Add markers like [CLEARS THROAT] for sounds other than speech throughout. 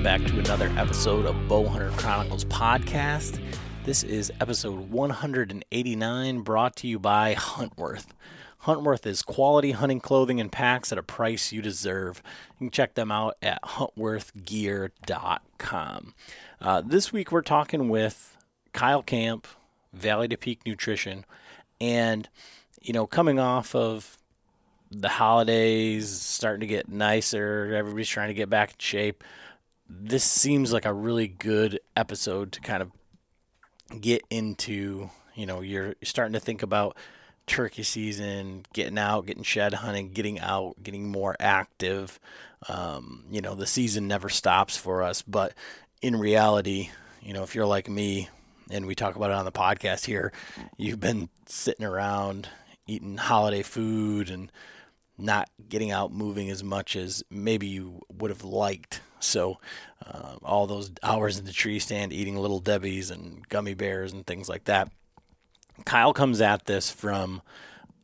Welcome back to another episode of Bowhunter Chronicles podcast. This is episode 189 brought to you by Huntworth. Huntworth is quality hunting clothing and packs at a price you deserve. You can check them out at huntworthgear.com. Uh, this week we're talking with Kyle Kamp, Valley to Peak Nutrition, and you know, coming off of the holidays, starting to get nicer, everybody's trying to get back in shape. This seems like a really good episode to kind of get into. You know, you're starting to think about turkey season, getting out, getting shed hunting, getting out, getting more active. Um, you know, the season never stops for us, but in reality, you know, if you're like me, and we talk about it on the podcast here, you've been sitting around eating holiday food and not getting out moving as much as maybe you would have liked. So, uh, all those hours in the tree stand eating little Debbie's and gummy bears and things like that. Kyle comes at this from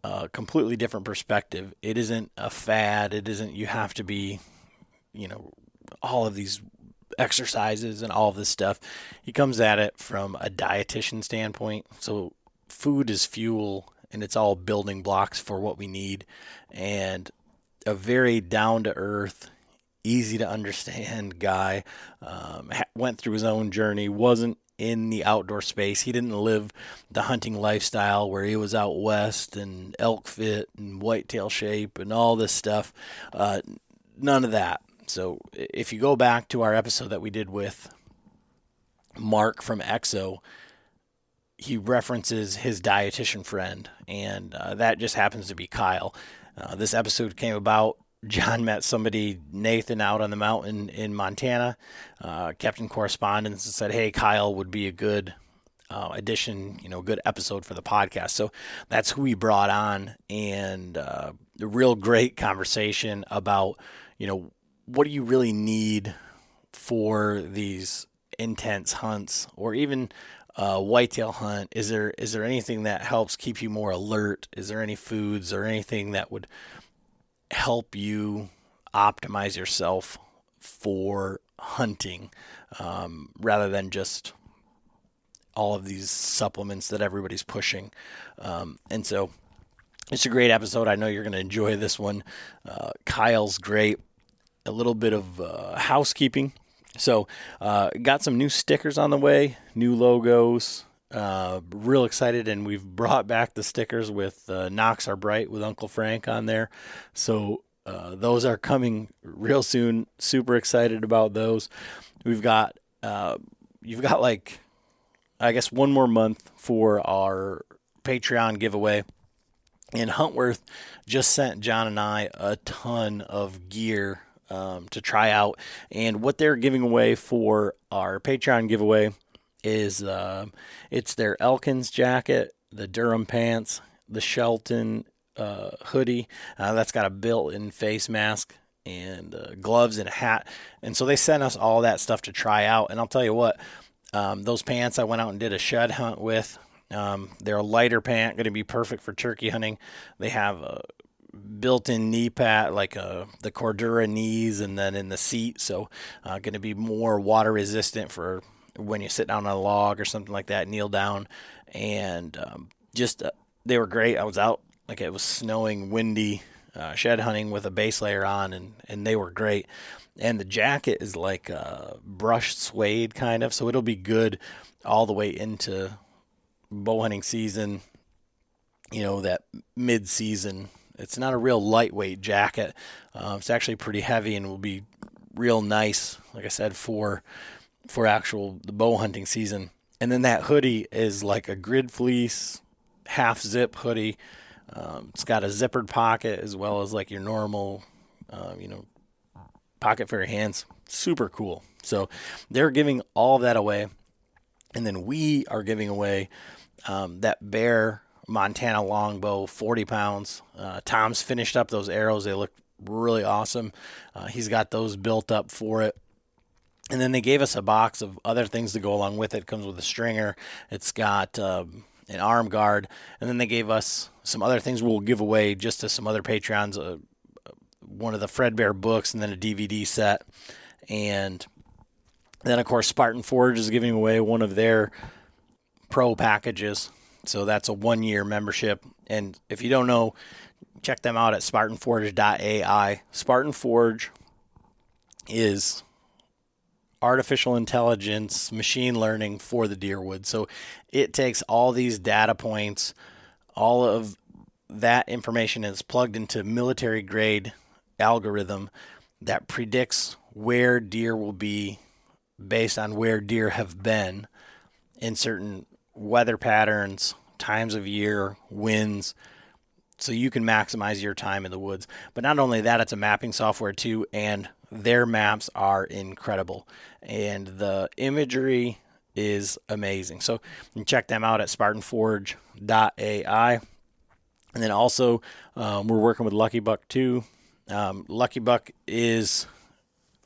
a completely different perspective. It isn't a fad. It isn't you have to be, you know, all of these exercises and all of this stuff. He comes at it from a dietitian standpoint. So food is fuel and it's all building blocks for what we need and a very down to earth easy to understand guy um, went through his own journey wasn't in the outdoor space. He didn't live the hunting lifestyle where he was out west and elk fit and whitetail shape and all this stuff. Uh, none of that. So if you go back to our episode that we did with Mark from EXO, he references his dietitian friend, and uh, that just happens to be Kyle. Uh, this episode came about John met somebody, Nathan, out on the mountain in Montana, uh, kept in correspondence and said, Hey, Kyle would be a good uh, addition, you know, good episode for the podcast. So that's who we brought on, and uh, a real great conversation about, you know, what do you really need for these intense hunts or even a whitetail hunt? Is there is there anything that helps keep you more alert? Is there any foods or anything that would help you optimize yourself for hunting um, rather than just all of these supplements that everybody's pushing. Um, and so it's a great episode. I know you're going to enjoy this one. Uh, Kyle's great. A little bit of uh, housekeeping. So, uh, got some new stickers on the way, new logos. Uh, real excited, and we've brought back the stickers with uh, Knox Are Bright with Uncle Frank on there. So uh, those are coming real soon. Super excited about those. We've got uh, you've got like I guess one more month for our Patreon giveaway. And Huntworth just sent John and I a ton of gear um, to try out. And what they're giving away for our Patreon giveaway is uh, it's their Elkins jacket, the Durham pants, the Shelton uh, hoodie uh, that's got a built-in face mask and uh, gloves and a hat. And so they sent us all that stuff to try out. And I'll tell you what, um, those pants I went out and did a shed hunt with. Um, they're a lighter pant, going to be perfect for turkey hunting. They have a built-in knee pad, like uh, the Cordura knees, and then in the seat, so uh, going to be more water resistant for when you sit down on a log or something like that, kneel down, and um, just uh, they were great. I was out like it was snowing, windy, uh, shed hunting with a base layer on, and and they were great. And the jacket is like uh, brushed suede kind of, so it'll be good all the way into bow hunting season. You know that mid season. It's not a real lightweight jacket. Uh, it's actually pretty heavy and will be real nice. Like I said for for actual the bow hunting season. And then that hoodie is like a grid fleece half zip hoodie. Um, it's got a zippered pocket as well as like your normal, uh, you know, pocket for your hands. Super cool. So they're giving all that away. And then we are giving away um, that bear Montana longbow, 40 pounds. Uh, Tom's finished up those arrows. They look really awesome. Uh, he's got those built up for it. And then they gave us a box of other things to go along with it. it comes with a stringer. It's got um, an arm guard, and then they gave us some other things we'll give away just to some other Patreons. Uh, one of the Fred Bear books, and then a DVD set, and then of course Spartan Forge is giving away one of their pro packages. So that's a one year membership. And if you don't know, check them out at SpartanForge.ai. Spartan Forge is artificial intelligence, machine learning for the deerwood. So it takes all these data points, all of that information is plugged into military grade algorithm that predicts where deer will be based on where deer have been in certain weather patterns, times of year, winds, so you can maximize your time in the woods. But not only that, it's a mapping software too, and their maps are incredible. And the imagery is amazing. So you can check them out at SpartanForge.ai. And then also, um, we're working with Lucky Buck too. Um, Lucky Buck is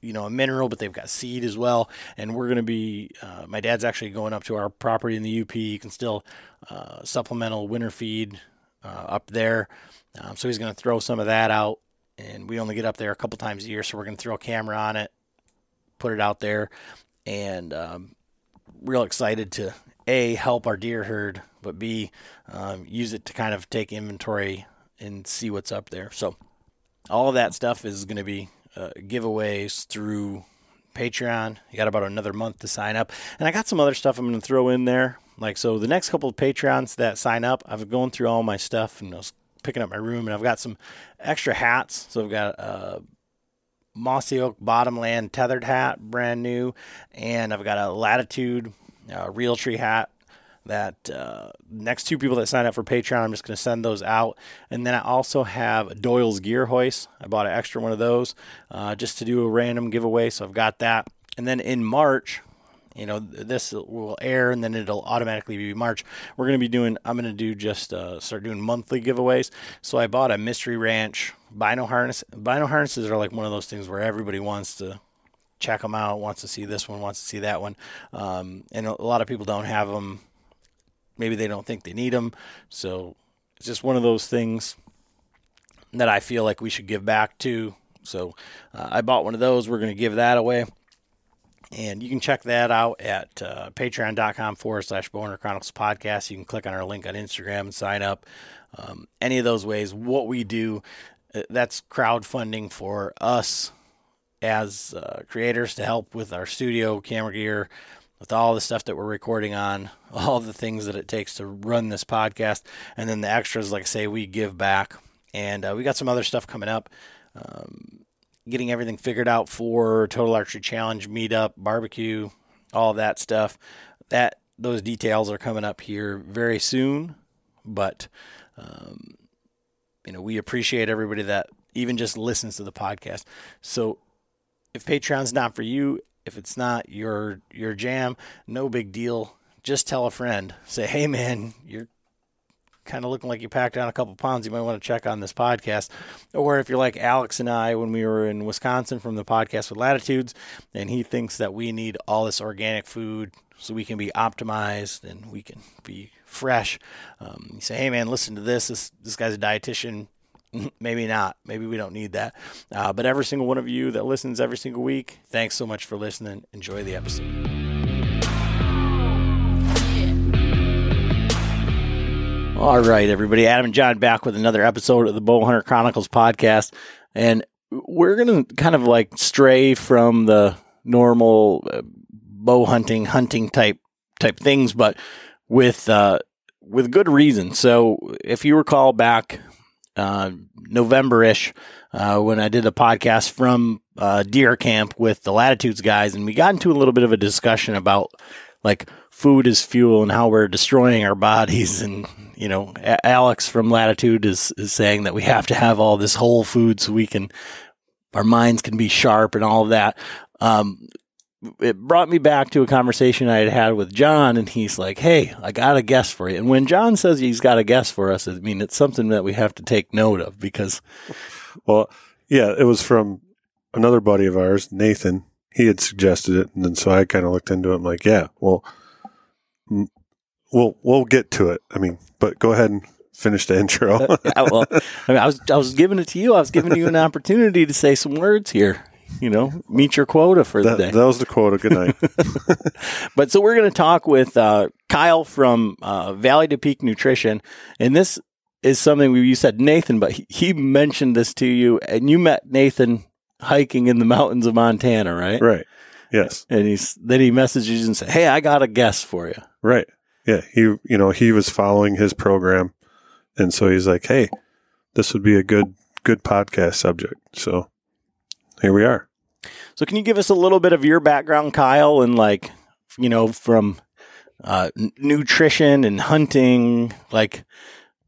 you know a mineral, but they've got seed as well. And we're going to be. Uh, my dad's actually going up to our property in the UP. You can still uh, supplemental winter feed uh, up there, um, so he's going to throw some of that out. And we only get up there a couple times a year, so we're going to throw a camera on it, put it out there, and um, real excited to a help our deer herd, but b um, use it to kind of take inventory and see what's up there. So all of that stuff is going to be uh, giveaways through Patreon. You got about another month to sign up. And I got some other stuff I'm going to throw in there. Like, so the next couple of Patreons that sign up, I've gone through all my stuff and I was picking up my room and I've got some extra hats. So I've got a Mossy Oak Bottomland tethered hat, brand new. And I've got a Latitude uh, Realtree hat that uh, next two people that sign up for Patreon, I'm just going to send those out. And then I also have Doyle's Gear Hoist. I bought an extra one of those uh, just to do a random giveaway. So I've got that. And then in March, you know, this will air and then it'll automatically be March. We're going to be doing, I'm going to do just uh, start doing monthly giveaways. So I bought a Mystery Ranch bino harness. Bino harnesses are like one of those things where everybody wants to check them out, wants to see this one, wants to see that one. Um, and a lot of people don't have them Maybe they don't think they need them. So it's just one of those things that I feel like we should give back to. So uh, I bought one of those. We're going to give that away. And you can check that out at uh, patreon.com forward slash Bowhunter Chronicles podcast. You can click on our link on Instagram and sign up. Um, any of those ways, what we do, uh, that's crowdfunding for us as uh, creators to help with our studio, camera gear, with all the stuff that we're recording on, [LAUGHS] all the things that it takes to run this podcast, and then the extras, like I say, we give back. And uh, we got some other stuff coming up. Um, getting everything figured out for Total Archery Challenge meetup, barbecue, all that stuff. That those details are coming up here very soon. But um, you know, we appreciate everybody that even just listens to the podcast. So if Patreon's not for you, if it's not your your jam, no big deal. Just tell a friend. Say, "Hey man, you're kind of looking like you packed on a couple pounds. You might want to check on this podcast." Or if you're like Alex and I when we were in Wisconsin from the podcast with Latitudes, and he thinks that we need all this organic food so we can be optimized and we can be fresh. Um, you say, "Hey man, listen to this. This this guy's a dietitian [LAUGHS] maybe not. Maybe we don't need that. Uh, but every single one of you that listens every single week, thanks so much for listening. Enjoy the episode. All right, everybody. Adam and John back with another episode of the Bowhunter Chronicles podcast. And we're going to kind of like stray from the normal uh, bow hunting, hunting type type things, but with uh, with good reason. So if you recall back uh, November ish, uh, when I did a podcast from uh, deer camp with the Latitudes guys, and we got into a little bit of a discussion about like food is fuel and how we're destroying our bodies. And, you know, a- Alex from Latitude is, is saying that we have to have all this whole food so we can, our minds can be sharp and all of that. Um, it brought me back to a conversation I had had with John, and he's like, "Hey, I got a guess for you." And when John says he's got a guess for us, I mean it's something that we have to take note of because, [LAUGHS] well, yeah, it was from another buddy of ours, Nathan. He had suggested it, and then so I kind of looked into it. I'm like, yeah, well, we'll we'll get to it. I mean, but go ahead and finish the [LAUGHS] intro. yeah, well, I, mean, I was I was giving it to you. I was giving you an opportunity to say some words here you know, meet your quota for that, the day. That was the quota. Good night. [LAUGHS] but so we're going to talk with uh, Kyle from uh, Valley to Peak Nutrition, and this is something we, you said Nathan, but he, he mentioned this to you, and you met Nathan hiking in the mountains of Montana, right? Right. Yes. And he's then he messages and said, "Hey, I got a guest for you." Right. Yeah. He, you know, he was following his program, and so he's like, "Hey, this would be a good, good podcast subject." So here we are. So, can you give us a little bit of your background, Kyle, and like, you know, from uh, n- nutrition and hunting, like,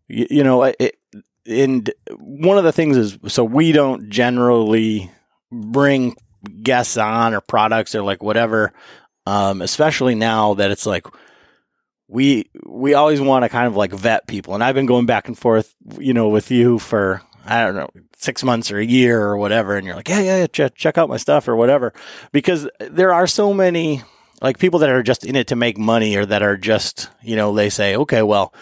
you, you know, it, and one of the things is so we don't generally bring guests on or products or like whatever, um, especially now that it's like we we always want to kind of like vet people, and I've been going back and forth, you know, with you for I don't know, six months or a year or whatever. And you're like, yeah, yeah, yeah, check, check out my stuff or whatever. Because there are so many like people that are just in it to make money or that are just, you know, they say, okay, well,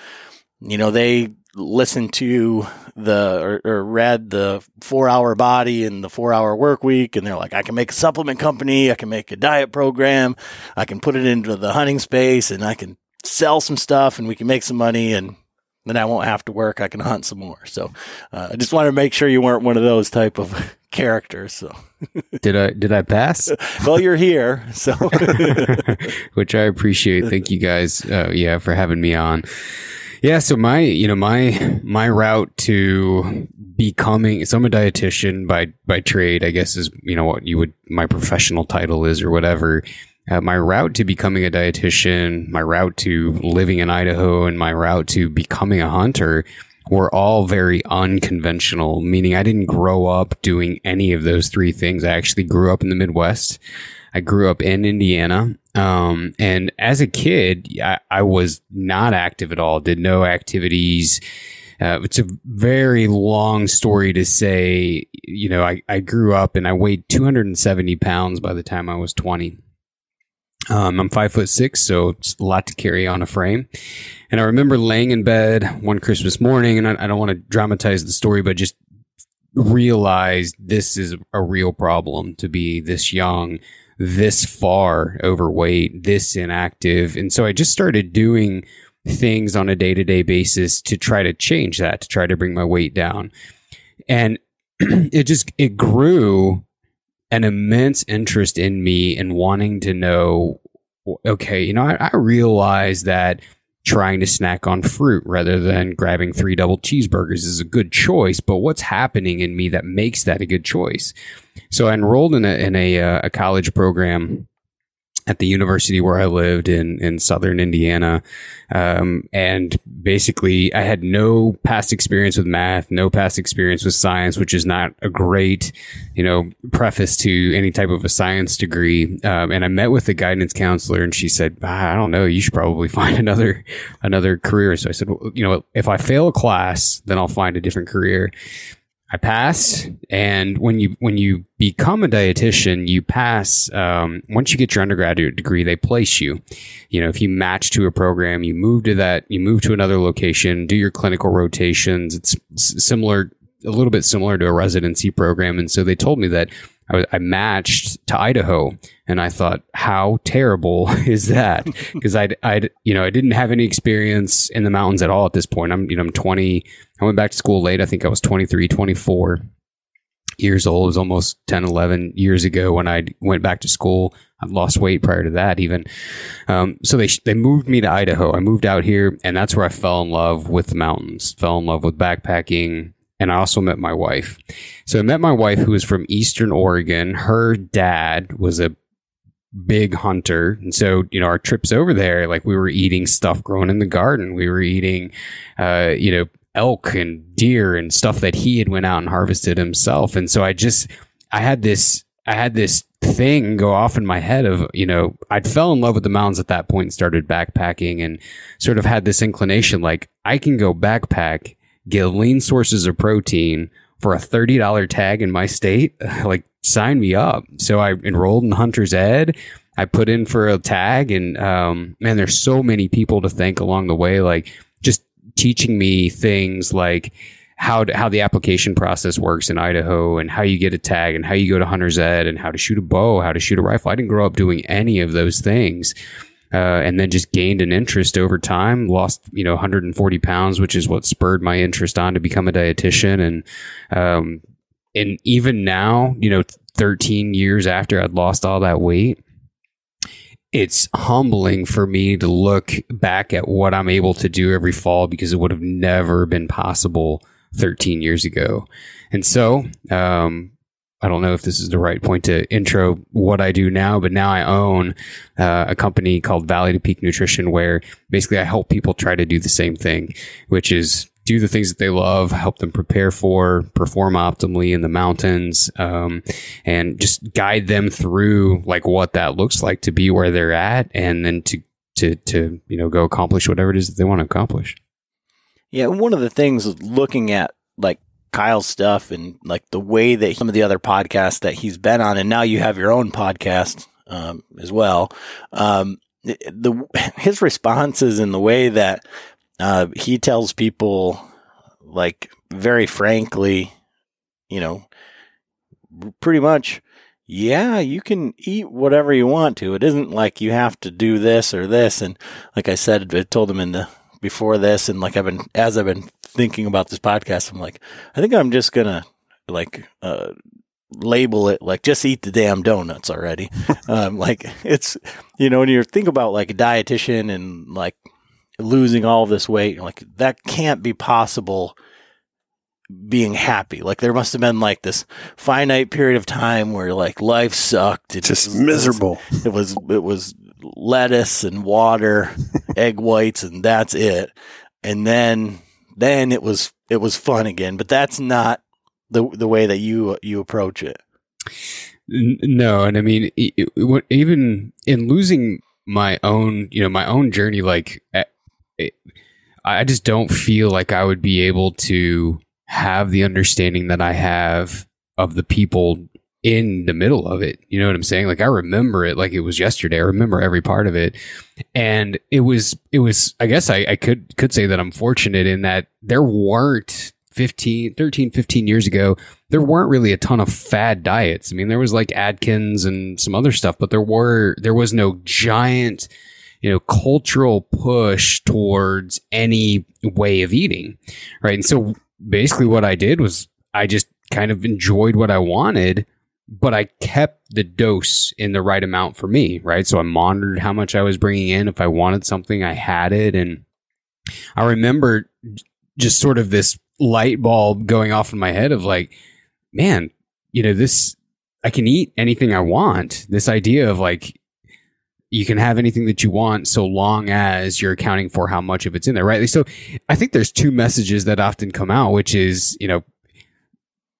you know, they listened to the or, or, read the four hour body and the four hour work week and they're like i can make a supplement company i can make a diet program i can put it into the hunting space and i can sell some stuff and we can make some money and then I won't have to work. I can hunt some more. So uh, I just wanted to make sure you weren't one of those type of [LAUGHS] characters. So [LAUGHS] did I did I pass? [LAUGHS] well, you're here, so which I appreciate. Thank you guys, uh, yeah, for having me on. Yeah, so my you know my my route to becoming so I'm a dietitian by by trade, I guess is you know what you would my professional title is or whatever uh, my route to becoming a dietitian, my route to living in Idaho, and my route to becoming a hunter were all very unconventional, meaning I didn't grow up doing any of those three things. I actually grew up in the Midwest. I grew up in Indiana. Um, and as a kid, I, I, was not active at all, did no activities. Uh, it's a very long story to say, you know, I, I grew up and I weighed 270 pounds by the time I was 20. Um, I'm five foot six, so it's a lot to carry on a frame. And I remember laying in bed one Christmas morning, and I, I don't want to dramatize the story, but just realized this is a real problem to be this young, this far overweight, this inactive. And so I just started doing things on a day to day basis to try to change that, to try to bring my weight down. And [CLEARS THROAT] it just, it grew an immense interest in me and wanting to know okay, you know, I, I realize that trying to snack on fruit rather than grabbing three double cheeseburgers is a good choice, but what's happening in me that makes that a good choice? So I enrolled in a, in a, uh, a college program at the university where I lived in in southern Indiana, um, and basically I had no past experience with math, no past experience with science, which is not a great, you know, preface to any type of a science degree. Um, and I met with the guidance counselor, and she said, ah, "I don't know, you should probably [LAUGHS] find another another career." So I said, well, "You know, if I fail a class, then I'll find a different career." I pass, and when you when you become a dietitian, you pass. Um, once you get your undergraduate degree, they place you. You know, if you match to a program, you move to that. You move to another location, do your clinical rotations. It's similar, a little bit similar to a residency program. And so they told me that I, was, I matched to Idaho, and I thought, how terrible [LAUGHS] is that? [LAUGHS] Because I, I, you know, I didn't have any experience in the mountains at all at this point. I'm, you know, I'm 20. I went back to school late. I think I was 23, 24 years old. It was almost 10, 11 years ago when I went back to school. I've lost weight prior to that even. Um, so they, they moved me to Idaho. I moved out here and that's where I fell in love with the mountains, fell in love with backpacking. And I also met my wife. So I met my wife who was from Eastern Oregon. Her dad was a big hunter. And so, you know, our trips over there, like we were eating stuff grown in the garden. We were eating, uh, you know, elk and deer and stuff that he had went out and harvested himself. And so I just I had this I had this thing go off in my head of, you know, I'd fell in love with the mountains at that point and started backpacking and sort of had this inclination like I can go backpack, get lean sources of protein for a $30 tag in my state. [LAUGHS] like sign me up. So I enrolled in Hunter's Ed. I put in for a tag and um, man, there's so many people to thank along the way. Like just teaching me things like how to, how the application process works in Idaho and how you get a tag and how you go to hunter's ed and how to shoot a bow, how to shoot a rifle. I didn't grow up doing any of those things. Uh, and then just gained an interest over time. Lost, you know, 140 pounds, which is what spurred my interest on to become a dietitian. And um, and even now, you know, 13 years after I'd lost all that weight, it's humbling for me to look back at what I'm able to do every fall because it would have never been possible 13 years ago. And so, um, I don't know if this is the right point to intro what I do now, but now I own uh, a company called Valley to Peak Nutrition where basically I help people try to do the same thing, which is do the things that they love, help them prepare for, perform optimally in the mountains, um, and just guide them through like what that looks like to be where they're at, and then to to to you know go accomplish whatever it is that they want to accomplish. Yeah, one of the things looking at like Kyle's stuff and like the way that some of the other podcasts that he's been on, and now you have your own podcast um, as well. Um, the [LAUGHS] his responses and the way that uh, he tells people, like, very frankly, you know, pretty much, yeah, you can eat whatever you want to. It isn't like you have to do this or this. And like I said, I told him in the before this, and like I've been as I've been thinking about this podcast, I'm like, I think I'm just gonna like uh, label it like just eat the damn donuts already. [LAUGHS] um, like it's you know when you think about like a dietitian and like losing all this weight. Like that can't be possible being happy. Like there must have been like this finite period of time where like life sucked. It just was, miserable. It was it was lettuce and water, [LAUGHS] egg whites, and that's it. And then then it was it was fun again. But that's not the the way that you you approach it. No, and I mean even in losing my own you know my own journey like eh, eh, I just don't feel like I would be able to have the understanding that I have of the people in the middle of it. You know what I'm saying? Like I remember it like it was yesterday. I remember every part of it. And it was it was I guess I, I could could say that I'm fortunate in that there weren't 15 13 15 years ago there weren't really a ton of fad diets. I mean there was like Atkins and some other stuff, but there were there was no giant you know, cultural push towards any way of eating. Right. And so basically what I did was I just kind of enjoyed what I wanted, but I kept the dose in the right amount for me. Right. So I monitored how much I was bringing in. If I wanted something, I had it. And I remember just sort of this light bulb going off in my head of like, man, you know, this, I can eat anything I want. This idea of like, you can have anything that you want so long as you're accounting for how much of it's in there, right? So I think there's two messages that often come out, which is, you know,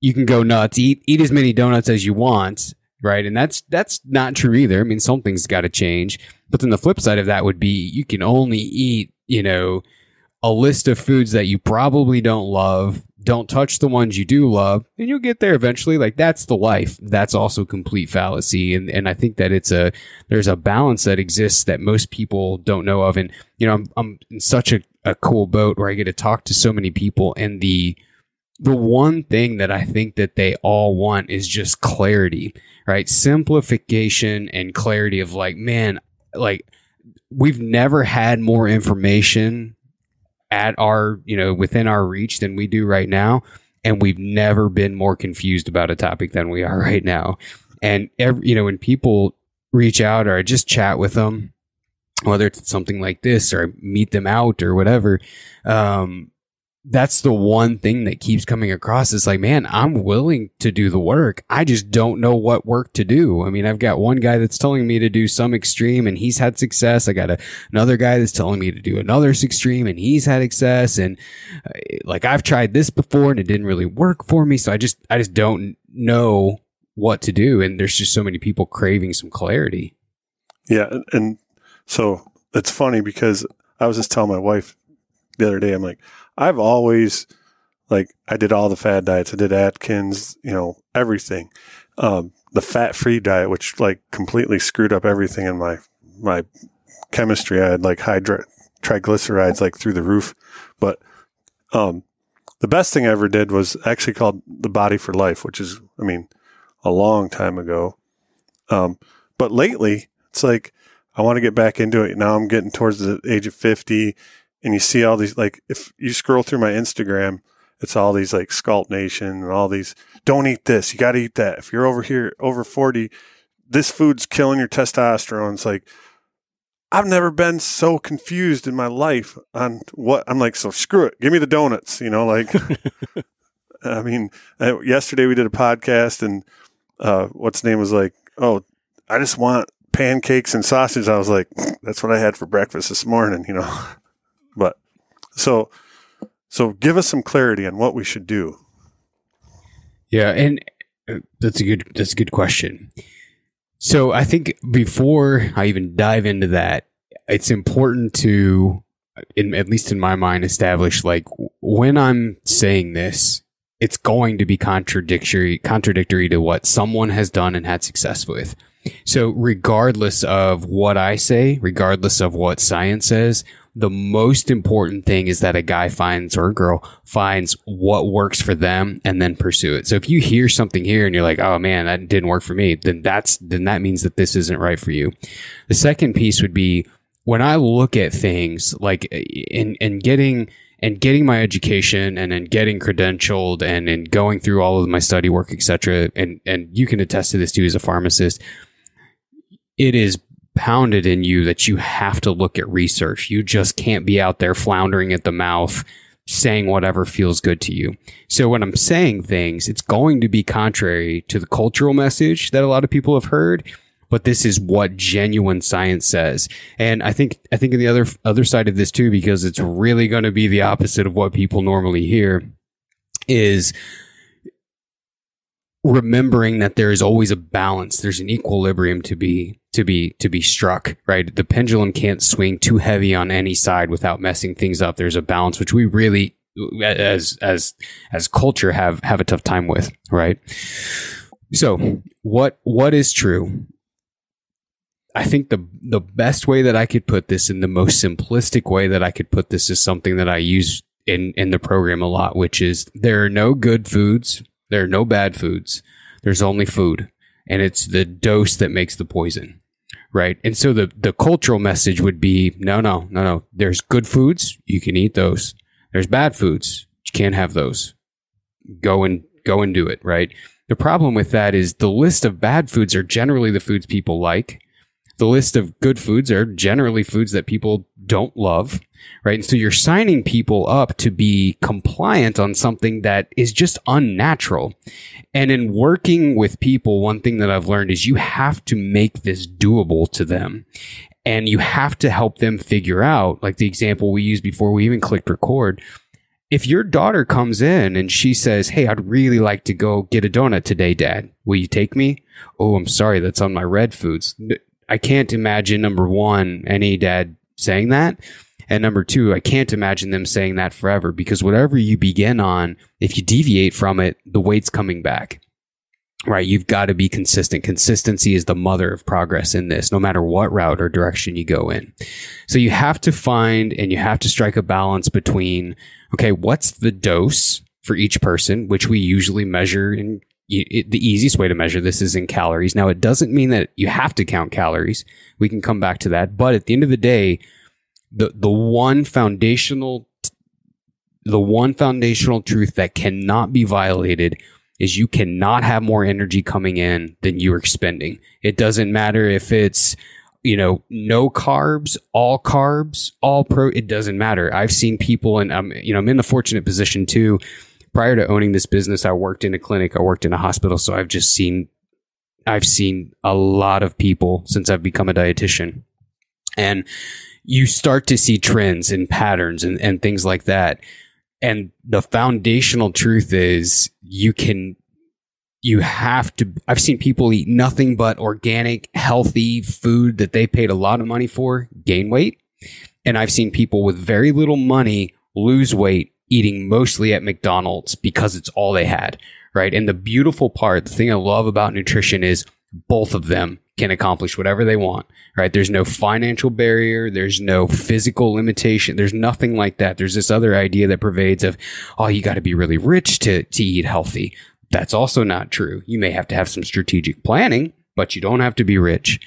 you can go nuts, eat eat as many donuts as you want, right? And that's that's not true either. I mean, something's got to change. But then the flip side of that would be you can only eat, you know, a list of foods that you probably don't love don't touch the ones you do love and you'll get there eventually like that's the life that's also complete fallacy and and i think that it's a there's a balance that exists that most people don't know of and you know i'm, I'm in such a, a cool boat where i get to talk to so many people and the the one thing that I think that they all want is just clarity, right? Simplification and clarity of like, man, like we've never had more information at our, you know, within our reach than we do right now. And we've never been more confused about a topic than we are [LAUGHS] right now. And every, you know, when people reach out or I just chat with them, whether it's something like this or I meet them out or whatever, um, that's the one thing that keeps coming across is like, man, I'm willing to do the work. I just don't know what work to do. I mean, I've got one guy that's telling me to do some extreme and he's had success. I got a, another guy that's telling me to do another extreme and he's had success. And uh, like, I've tried this before and it didn't really work for me. So I just, I just don't know what to do. And there's just so many people craving some clarity. Yeah. And so it's funny because I was just telling my wife the other day, I'm like, I've always like I did all the fad diets. I did Atkins, you know, everything. Um, the fat free diet, which like completely screwed up everything in my my chemistry. I had like high triglycerides like through the roof. But um, the best thing I ever did was actually called the Body for Life, which is, I mean, a long time ago. Um, but lately, it's like I want to get back into it. Now I'm getting towards the age of 50 and you see all these like if you scroll through my Instagram, it's all these like Sculpt Nation and all these don't eat this, you got to eat that. If you're over here over 40, this food's killing your testosterone. It's like I've never been so confused in my life on what I'm like. So screw it, give me the donuts. You know, like [LAUGHS] I mean, yesterday we did a podcast and uh, what's name was like, oh, I just want pancakes and sausage. I was like, that's what I had for breakfast this morning. You know. So so give us some clarity on what we should do. Yeah, and uh, that's a good that's a good question. So I think before I even dive into that, it's important to in, at least in my mind establish like when I'm saying this, it's going to be contradictory contradictory to what someone has done and had success with. So regardless of what I say, regardless of what science says, the most important thing is that a guy finds or a girl finds what works for them and then pursue it. So if you hear something here and you're like, "Oh man, that didn't work for me," then that's then that means that this isn't right for you. The second piece would be when I look at things like in in getting and getting my education and then getting credentialed and in going through all of my study work, etc. And and you can attest to this too as a pharmacist. It is pounded in you that you have to look at research. You just can't be out there floundering at the mouth saying whatever feels good to you. So when I'm saying things, it's going to be contrary to the cultural message that a lot of people have heard, but this is what genuine science says. And I think I think in the other other side of this too because it's really going to be the opposite of what people normally hear is remembering that there is always a balance there's an equilibrium to be to be to be struck right? The pendulum can't swing too heavy on any side without messing things up. There's a balance which we really as as as culture have have a tough time with right? So what what is true? I think the the best way that I could put this in the most simplistic way that I could put this is something that I use in in the program a lot which is there are no good foods there are no bad foods. There's only food. And it's the dose that makes the poison. Right. And so the, the cultural message would be no, no, no, no. There's good foods. You can eat those. There's bad foods. You can't have those. Go and go and do it. Right. The problem with that is the list of bad foods are generally the foods people like the list of good foods are generally foods that people don't love, right? And so you're signing people up to be compliant on something that is just unnatural. And in working with people, one thing that I've learned is you have to make this doable to them. And you have to help them figure out, like the example we used before we even clicked record. If your daughter comes in and she says, Hey, I'd really like to go get a donut today, dad. Will you take me? Oh, I'm sorry. That's on my red foods I can't imagine number one any dad saying that. And number two, I can't imagine them saying that forever because whatever you begin on, if you deviate from it, the weight's coming back. Right. You've got to be consistent. Consistency is the mother of progress in this, no matter what route or direction you go in. So you have to find and you have to strike a balance between, okay, what's the dose for each person, which we usually measure in it, the easiest way to measure this is in calories. Now, it doesn't mean that you have to count calories. We can come back to that. But at the end of the day, the, the one foundational, the one foundational truth that cannot be violated is you cannot have more energy coming in than you're expending. It doesn't matter if it's, you know, no carbs, all carbs, all pro, it doesn't matter. I've seen people and I'm, you know, I'm in the fortunate position too. Prior to owning this business, I worked in a clinic, I worked in a hospital. So I've just seen, I've seen a lot of people since I've become a dietitian. And you start to see trends and patterns and, and things like that. And the foundational truth is you can you have to I've seen people eat nothing but organic, healthy food that they paid a lot of money for, gain weight. And I've seen people with very little money lose weight eating mostly at McDonald's because it's all they had, right? And the beautiful part, the thing I love about nutrition is both of them can accomplish whatever they want, right? There's no financial barrier. There's no physical limitation. There's nothing like that. There's this other idea that pervades of, oh, you got to be really rich to, to eat healthy. That's also not true. You may have to have some strategic planning, but you don't have to be rich.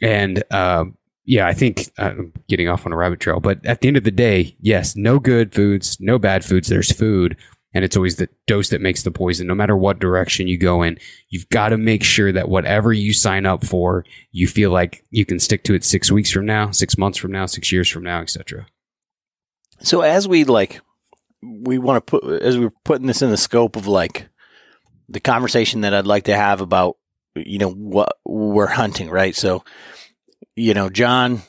And, uh, yeah, I think uh, I'm getting off on a rabbit trail, but at the end of the day, yes, no good foods, no bad foods. There's food. And it's always the dose that makes the poison. No matter what direction you go in, you've got to make sure that whatever you sign up for, you feel like you can stick to it six weeks from now, six months from now, six years from now, etc. So as we like, we want to put as we're putting this in the scope of like the conversation that I'd like to have about you know what we're hunting, right? So, you know, John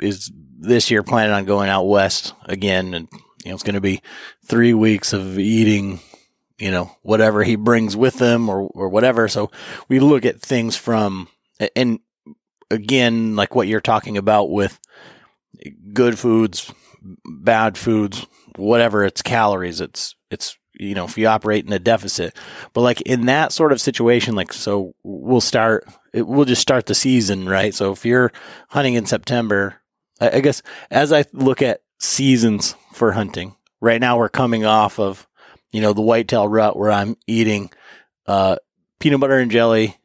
is this year planning on going out west again, and you know, it's going to be three weeks of eating, you know, whatever he brings with him or, or whatever. So we look at things from, and again, like what you're talking about with good foods, bad foods, whatever it's calories, it's, it's, you know, if you operate in a deficit, but like in that sort of situation, like, so we'll start, it, we'll just start the season, right? So if you're hunting in September, I, I guess as I look at seasons for hunting. Right now, we're coming off of, you know, the whitetail rut where I'm eating uh, peanut butter and jelly,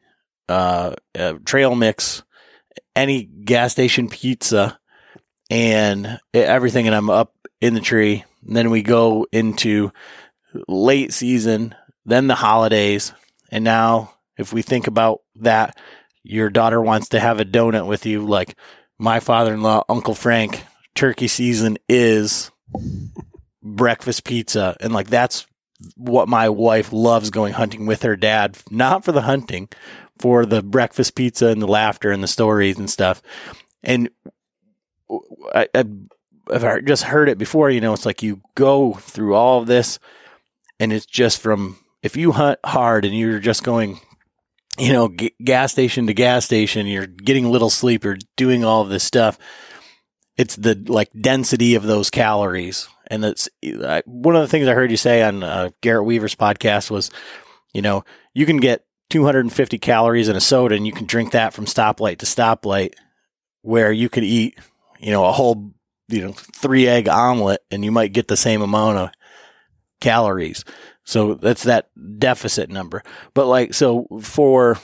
uh, uh, trail mix, any gas station pizza, and everything. And I'm up in the tree. And then we go into late season, then the holidays. And now, if we think about that, your daughter wants to have a donut with you, like my father in law, Uncle Frank, turkey season is breakfast pizza. And like that's what my wife loves going hunting with her dad, not for the hunting, for the breakfast pizza and the laughter and the stories and stuff. And I, have just heard it before, you know, it's like you go through all of this and it's just from, if you hunt hard and you're just going, you know, g- gas station to gas station, you're getting little sleep, you're doing all this stuff it's the like density of those calories. And that's one of the things I heard you say on uh, Garrett Weaver's podcast was, you know, you can get 250 calories in a soda and you can drink that from stoplight to stoplight where you could eat, you know, a whole, you know, three egg omelet and you might get the same amount of calories. So that's that deficit number. But like, so for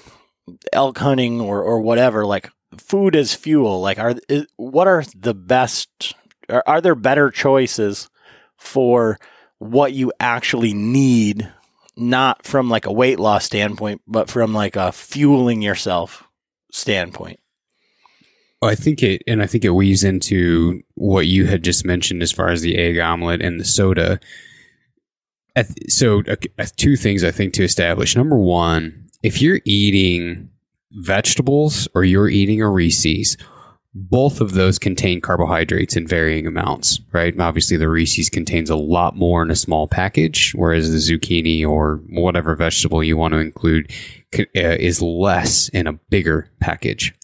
elk hunting or, or whatever, like food as fuel like are what are the best are, are there better choices for what you actually need not from like a weight loss standpoint but from like a fueling yourself standpoint I think it, and I think it weaves into what you had just mentioned as far as the egg omelet and the soda. So, two things I think to establish. Number one, if you're eating vegetables or you're eating a Reese's, both of those contain carbohydrates in varying amounts, right? Obviously, the Reese's contains a lot more in a small package, whereas the zucchini or whatever vegetable you want to include uh, is less in a bigger package.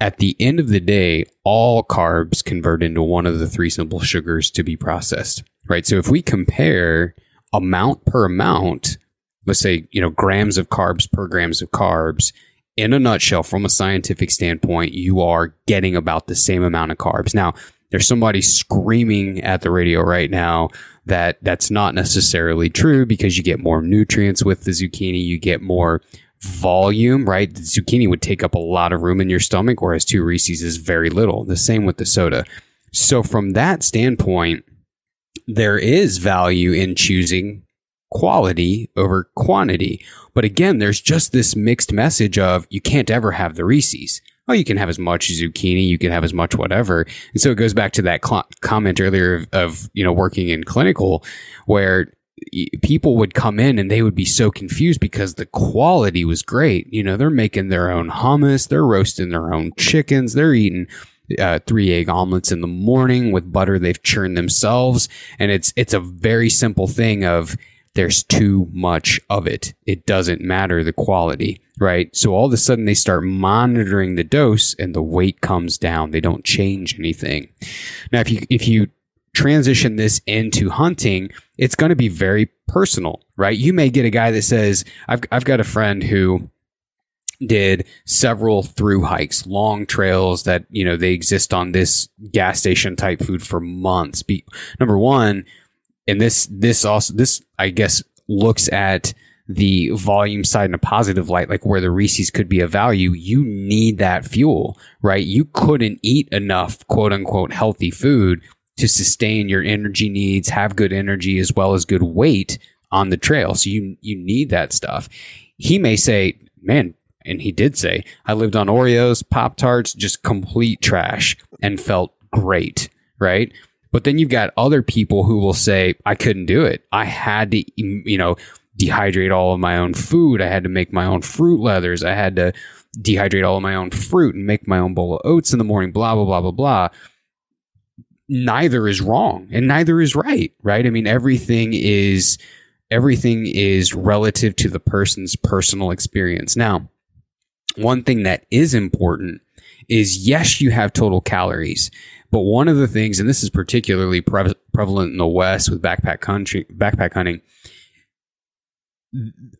At the end of the day, all carbs convert into one of the three simple sugars to be processed, right? So if we compare amount per amount, let's say, you know, grams of carbs per grams of carbs, in a nutshell, from a scientific standpoint, you are getting about the same amount of carbs. Now, there's somebody screaming at the radio right now that that's not necessarily true because you get more nutrients with the zucchini, you get more volume, right? The zucchini would take up a lot of room in your stomach, whereas two Reese's is very little. The same with the soda. So, from that standpoint, there is value in choosing quality over quantity. But again, there's just this mixed message of you can't ever have the Reese's. Oh, you can have as much zucchini, you can have as much whatever. And so it goes back to that cl- comment earlier of, of, you know, working in clinical where people would come in and they would be so confused because the quality was great. You know, they're making their own hummus, they're roasting their own chickens, they're eating uh, three egg omelets in the morning with butter they've churned themselves, and it's it's a very simple thing of there's too much of it. It doesn't matter the quality, right? So all of a sudden they start monitoring the dose and the weight comes down. They don't change anything. Now, if you if you transition this into hunting, it's going to be very personal, right? You may get a guy that says, I've, I've got a friend who did several through hikes, long trails that, you know, they exist on this gas station type food for months. Be, number one, and this, this also, this, I guess, looks at the volume side in a positive light, like where the Reese's could be a value, you need that fuel, right? You couldn't eat enough quote unquote healthy food to sustain your energy needs, have good energy as well as good weight on the trail. So you you need that stuff. He may say, "Man," and he did say, "I lived on Oreos, Pop Tarts, just complete trash and felt great." Right? But then you've got other people who will say, "I couldn't do it. I had to, you know, dehydrate all of my own food. I had to make my own fruit leathers. I had to dehydrate all of my own fruit and make my own bowl of oats in the morning, blah, blah, blah, blah, blah neither is wrong and neither is right, right? I mean, everything is everything is relative to the person's personal experience. Now, one thing that is important is yes, you have total calories, but one of the things, and this is particularly pre- prevalent in the West with backpack country, backpack hunting,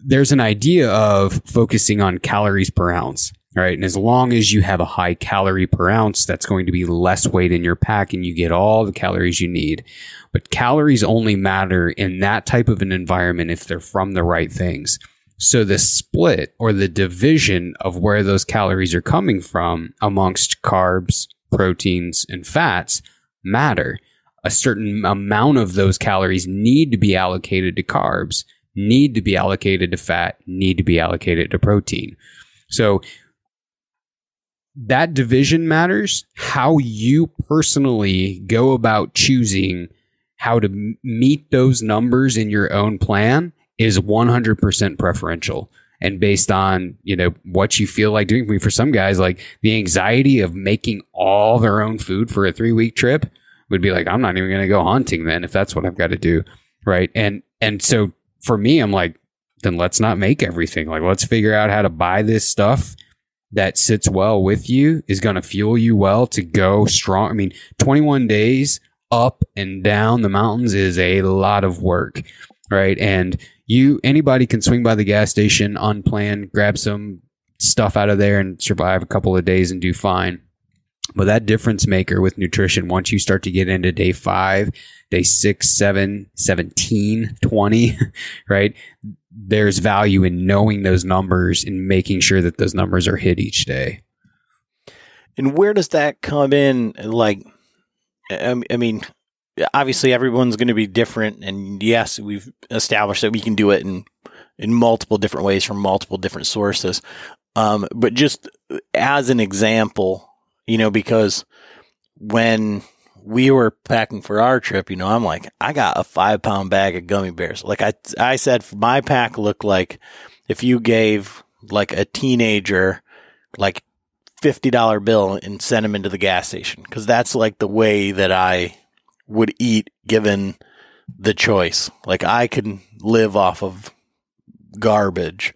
there's an idea of focusing on calories per ounce. Right. And as long as you have a high calorie per ounce, that's going to be less weight in your pack and you get all the calories you need. But calories only matter in that type of an environment if they're from the right things. So the split or the division of where those calories are coming from amongst carbs, proteins, and fats matter. A certain amount of those calories need to be allocated to carbs, need to be allocated to fat, need to be allocated to protein. So that division matters. How you personally go about choosing how to meet those numbers in your own plan is 100% preferential and based on you know what you feel like doing. I mean, for some guys, like the anxiety of making all their own food for a three week trip would be like, I'm not even going to go hunting then if that's what I've got to do, right? And and so for me, I'm like, then let's not make everything. Like, let's figure out how to buy this stuff that sits well with you is going to fuel you well to go strong. I mean, 21 days up and down the mountains is a lot of work, right? And you, anybody can swing by the gas station unplanned, grab some stuff out of there and survive a couple of days and do fine. But that difference maker with nutrition, once you start to get into day five, day six, seven, 17, 20, [LAUGHS] right? there's value in knowing those numbers and making sure that those numbers are hit each day. And where does that come in? Like, I mean, obviously everyone's going to be different, and yes, we've established that we can do it in in multiple different ways from multiple different sources. Um, but just as an example, you know, because when we were packing for our trip, you know, I'm like, I got a five pound bag of gummy bears. Like I, I said, my pack looked like if you gave like a teenager like $50 bill and sent him into the gas station. Cause that's like the way that I would eat given the choice. Like I can live off of garbage.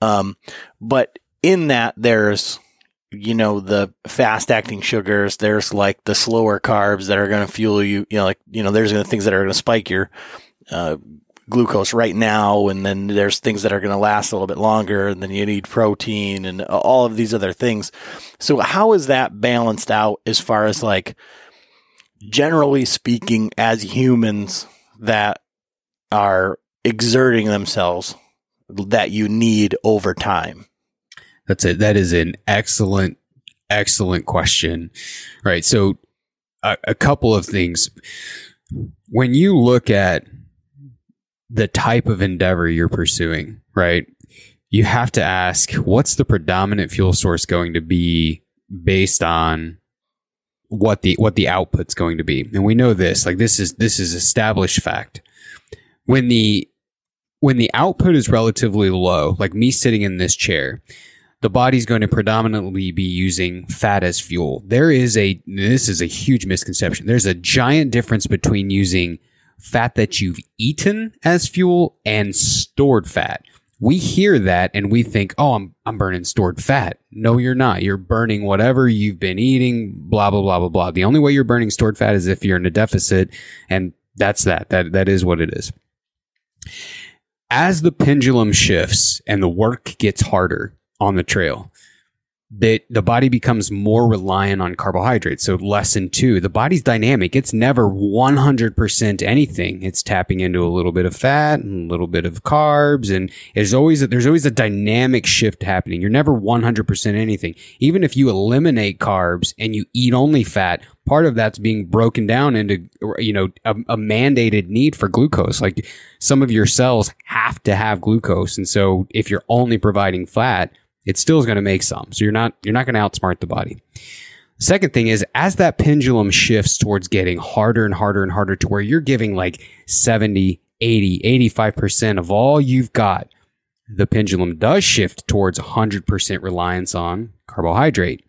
Um, but in that there's you know, the fast acting sugars. There's like the slower carbs that are going to fuel you, you know, like, you know, there's going to things that are going to spike your, uh, glucose right now. And then there's things that are going to last a little bit longer. And then you need protein and all of these other things. So how is that balanced out as far as like, generally speaking, as humans that are exerting themselves that you need over time? That's it. That is an excellent, excellent question. Right. So, a, a couple of things. When you look at the type of endeavor you're pursuing, right, you have to ask what's the predominant fuel source going to be based on what the what the output's going to be. And we know this, like this is this is established fact. When the when the output is relatively low, like me sitting in this chair, the body's going to predominantly be using fat as fuel. There is a this is a huge misconception. There's a giant difference between using fat that you've eaten as fuel and stored fat we hear that and we think, oh, I'm, I'm burning stored fat. No, you're not. You're burning whatever you've been eating, blah, blah, blah, blah, blah. The only way you're burning stored fat is if you're in a deficit. And that's that. That, that is what it is. As the pendulum shifts and the work gets harder on the trail, that the body becomes more reliant on carbohydrates. So lesson two, the body's dynamic. It's never 100% anything. It's tapping into a little bit of fat and a little bit of carbs. And there's always, a, there's always a dynamic shift happening. You're never 100% anything. Even if you eliminate carbs and you eat only fat, part of that's being broken down into, you know, a, a mandated need for glucose. Like some of your cells have to have glucose. And so if you're only providing fat, it still is going to make some. So you're not you're not going to outsmart the body. Second thing is as that pendulum shifts towards getting harder and harder and harder to where you're giving like 70, 80, 85% of all you've got, the pendulum does shift towards 100% reliance on carbohydrate,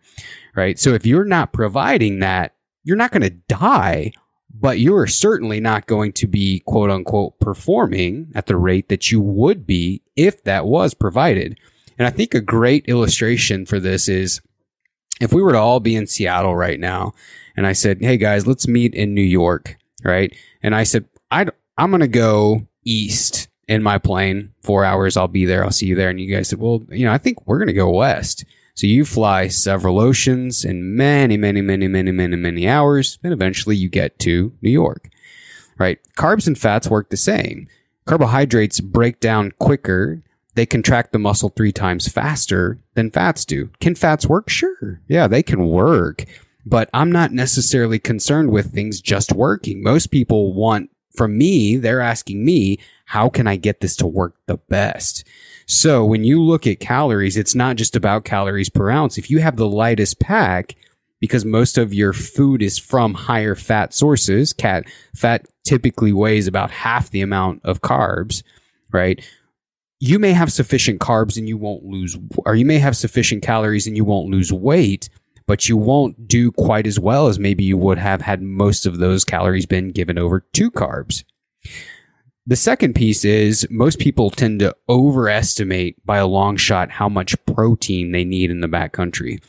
right? So if you're not providing that, you're not going to die, but you're certainly not going to be quote unquote performing at the rate that you would be if that was provided. And I think a great illustration for this is if we were to all be in Seattle right now and I said, Hey guys, let's meet in New York. Right. And I said, I, I'm going to go east in my plane. Four hours. I'll be there. I'll see you there. And you guys said, well, you know, I think we're going to go west. So you fly several oceans in many, many, many, many, many, many hours. And eventually you get to New York. Right. Carbs and fats work the same. Carbohydrates break down quicker they contract the muscle three times faster than fats do. Can fats work? Sure. Yeah, they can work. But I'm not necessarily concerned with things just working. Most people want from me, they're asking me, how can I get this to work the best? So when you look at calories, it's not just about calories per ounce. If you have the lightest pack, because most of your food is from higher fat sources, cat fat typically weighs about half the amount of carbs, right? You may have sufficient carbs and you won't lose, or you may have sufficient calories and you won't lose weight, but you won't do quite as well as maybe you would have had most of those calories been given over to carbs. The second piece is most people tend to overestimate by a long shot how much protein they need in the backcountry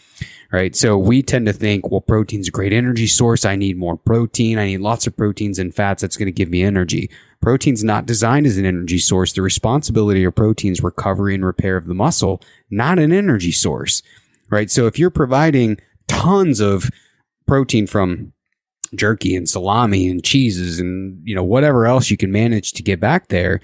right? So we tend to think, well, protein's a great energy source. I need more protein. I need lots of proteins and fats. That's going to give me energy. Protein's not designed as an energy source. The responsibility of protein's recovery and repair of the muscle, not an energy source, right? So if you're providing tons of protein from jerky and salami and cheeses and you know whatever else you can manage to get back there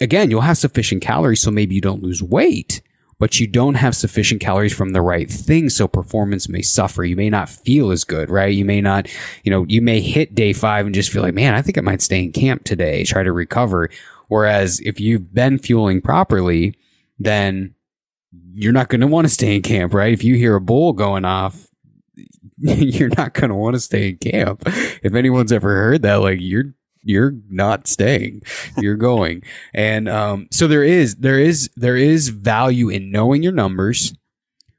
again you'll have sufficient calories so maybe you don't lose weight but you don't have sufficient calories from the right thing. So performance may suffer. You may not feel as good, right? You may not, you know, you may hit day five and just feel like, man, I think I might stay in camp today, try to recover. Whereas if you've been fueling properly, then you're not going to want to stay in camp, right? If you hear a bull going off, [LAUGHS] you're not going to want to stay in camp. If anyone's ever heard that, like you're you're not staying. You're going. And um, so there is there is there is value in knowing your numbers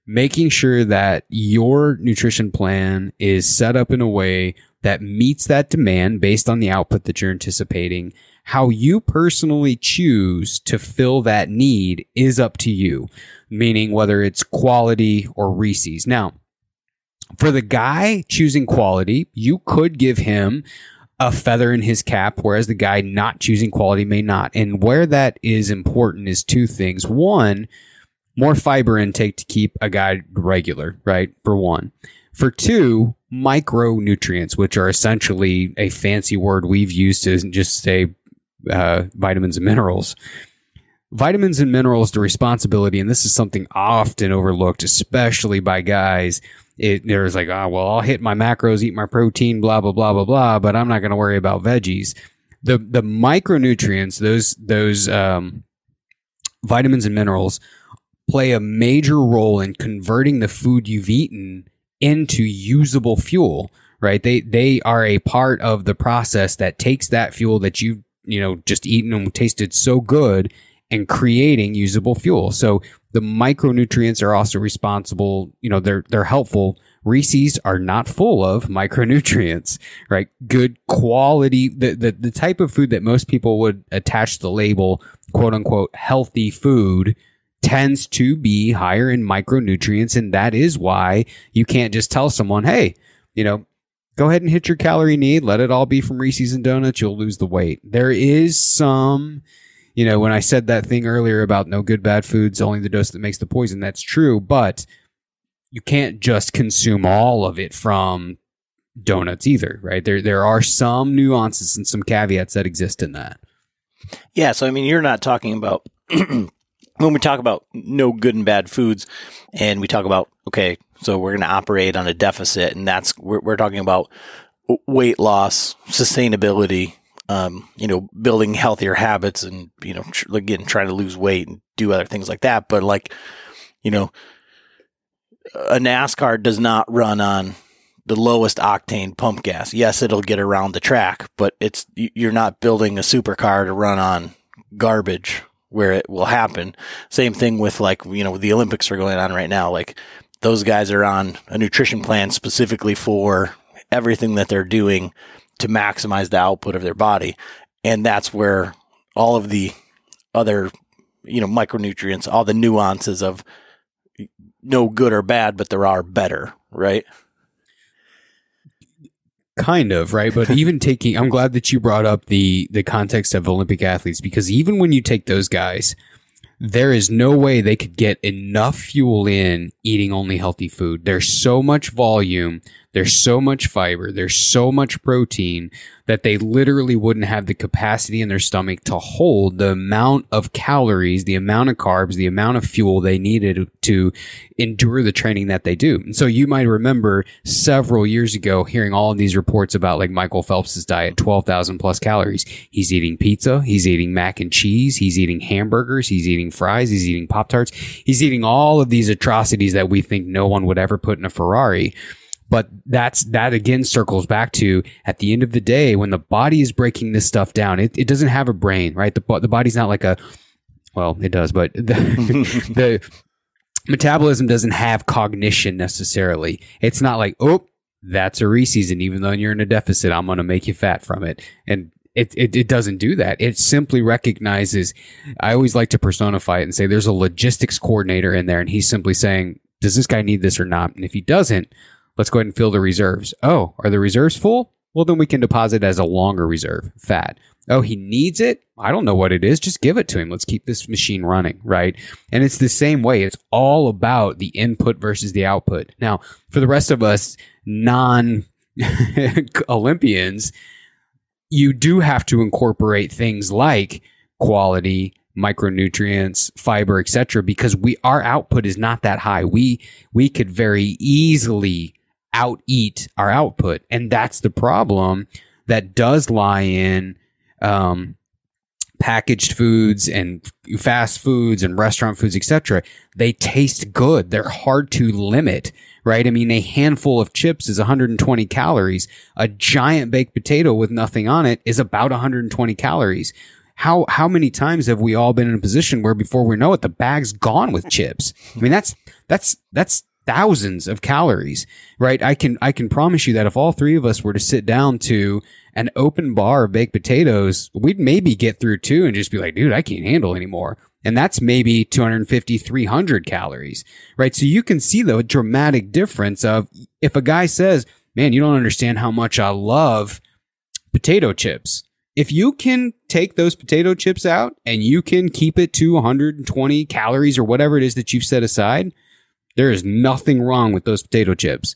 making sure that your nutrition plan is set up in a way that meets that demand based on the output that you're anticipating. How you personally choose to fill that need is up to you meaning whether it's quality or Reese's. Now for the guy choosing quality, you could give him a feather in his cap, whereas the guy not choosing quality may not. And where that is important is two things. One, more fiber intake to keep a guy regular, right? For one. For two, micronutrients, which are essentially a fancy word we've used to just say uh, vitamins and minerals. Vitamins and minerals, the responsibility, and this is something often overlooked, especially by guys. It, there's like, oh, well, I'll hit my macros, eat my protein, blah, blah, blah, blah, blah, but I'm not going to worry about veggies. The, the micronutrients, those, those, um, vitamins and minerals play a major role in converting the food you've eaten into usable fuel, right? They, they are a part of the process that takes that fuel that you've, you know, just eaten and tasted so good and creating usable fuel. So the micronutrients are also responsible, you know, they're they're helpful. Reese's are not full of micronutrients, [LAUGHS] right? Good quality the, the the type of food that most people would attach the label quote unquote healthy food tends to be higher in micronutrients and that is why you can't just tell someone, "Hey, you know, go ahead and hit your calorie need, let it all be from Reese's and donuts, you'll lose the weight." There is some you know, when I said that thing earlier about no good bad foods, only the dose that makes the poison, that's true, but you can't just consume all of it from donuts either, right? There there are some nuances and some caveats that exist in that. Yeah, so I mean you're not talking about [CLEARS THROAT] when we talk about no good and bad foods and we talk about okay, so we're going to operate on a deficit and that's we're, we're talking about weight loss, sustainability, um, you know, building healthier habits and, you know, tr- again, trying to lose weight and do other things like that. But like, you know, a NASCAR does not run on the lowest octane pump gas. Yes, it'll get around the track, but it's, you're not building a supercar to run on garbage where it will happen. Same thing with like, you know, the Olympics are going on right now. Like those guys are on a nutrition plan specifically for everything that they're doing to maximize the output of their body. And that's where all of the other, you know, micronutrients, all the nuances of no good or bad, but there are better, right? Kind of, right? But [LAUGHS] even taking I'm glad that you brought up the the context of Olympic athletes because even when you take those guys, there is no way they could get enough fuel in eating only healthy food. There's so much volume there's so much fiber, there's so much protein that they literally wouldn't have the capacity in their stomach to hold the amount of calories, the amount of carbs, the amount of fuel they needed to endure the training that they do. And so you might remember several years ago hearing all of these reports about like Michael Phelps's diet, 12,000 plus calories. He's eating pizza, he's eating mac and cheese, he's eating hamburgers, he's eating fries, he's eating Pop Tarts, he's eating all of these atrocities that we think no one would ever put in a Ferrari. But that's that again circles back to at the end of the day when the body is breaking this stuff down, it, it doesn't have a brain, right? The the body's not like a well, it does, but [LAUGHS] the, [LAUGHS] the metabolism doesn't have cognition necessarily. It's not like, oh, that's a reseason, even though you're in a deficit, I'm going to make you fat from it. And it, it, it doesn't do that. It simply recognizes, I always like to personify it and say there's a logistics coordinator in there, and he's simply saying, does this guy need this or not? And if he doesn't, Let's go ahead and fill the reserves. Oh, are the reserves full? Well, then we can deposit as a longer reserve, fat. Oh, he needs it? I don't know what it is. Just give it to him. Let's keep this machine running, right? And it's the same way. It's all about the input versus the output. Now, for the rest of us non [LAUGHS] Olympians, you do have to incorporate things like quality, micronutrients, fiber, etc. because we our output is not that high. We we could very easily out eat our output. And that's the problem that does lie in um, packaged foods and fast foods and restaurant foods, etc. They taste good. They're hard to limit, right? I mean, a handful of chips is 120 calories. A giant baked potato with nothing on it is about 120 calories. How how many times have we all been in a position where before we know it, the bag's gone with chips? I mean, that's that's that's thousands of calories, right? I can, I can promise you that if all three of us were to sit down to an open bar of baked potatoes, we'd maybe get through two and just be like, dude, I can't handle anymore. And that's maybe 250, 300 calories, right? So you can see the dramatic difference of if a guy says, man, you don't understand how much I love potato chips. If you can take those potato chips out and you can keep it to 120 calories or whatever it is that you've set aside, there is nothing wrong with those potato chips.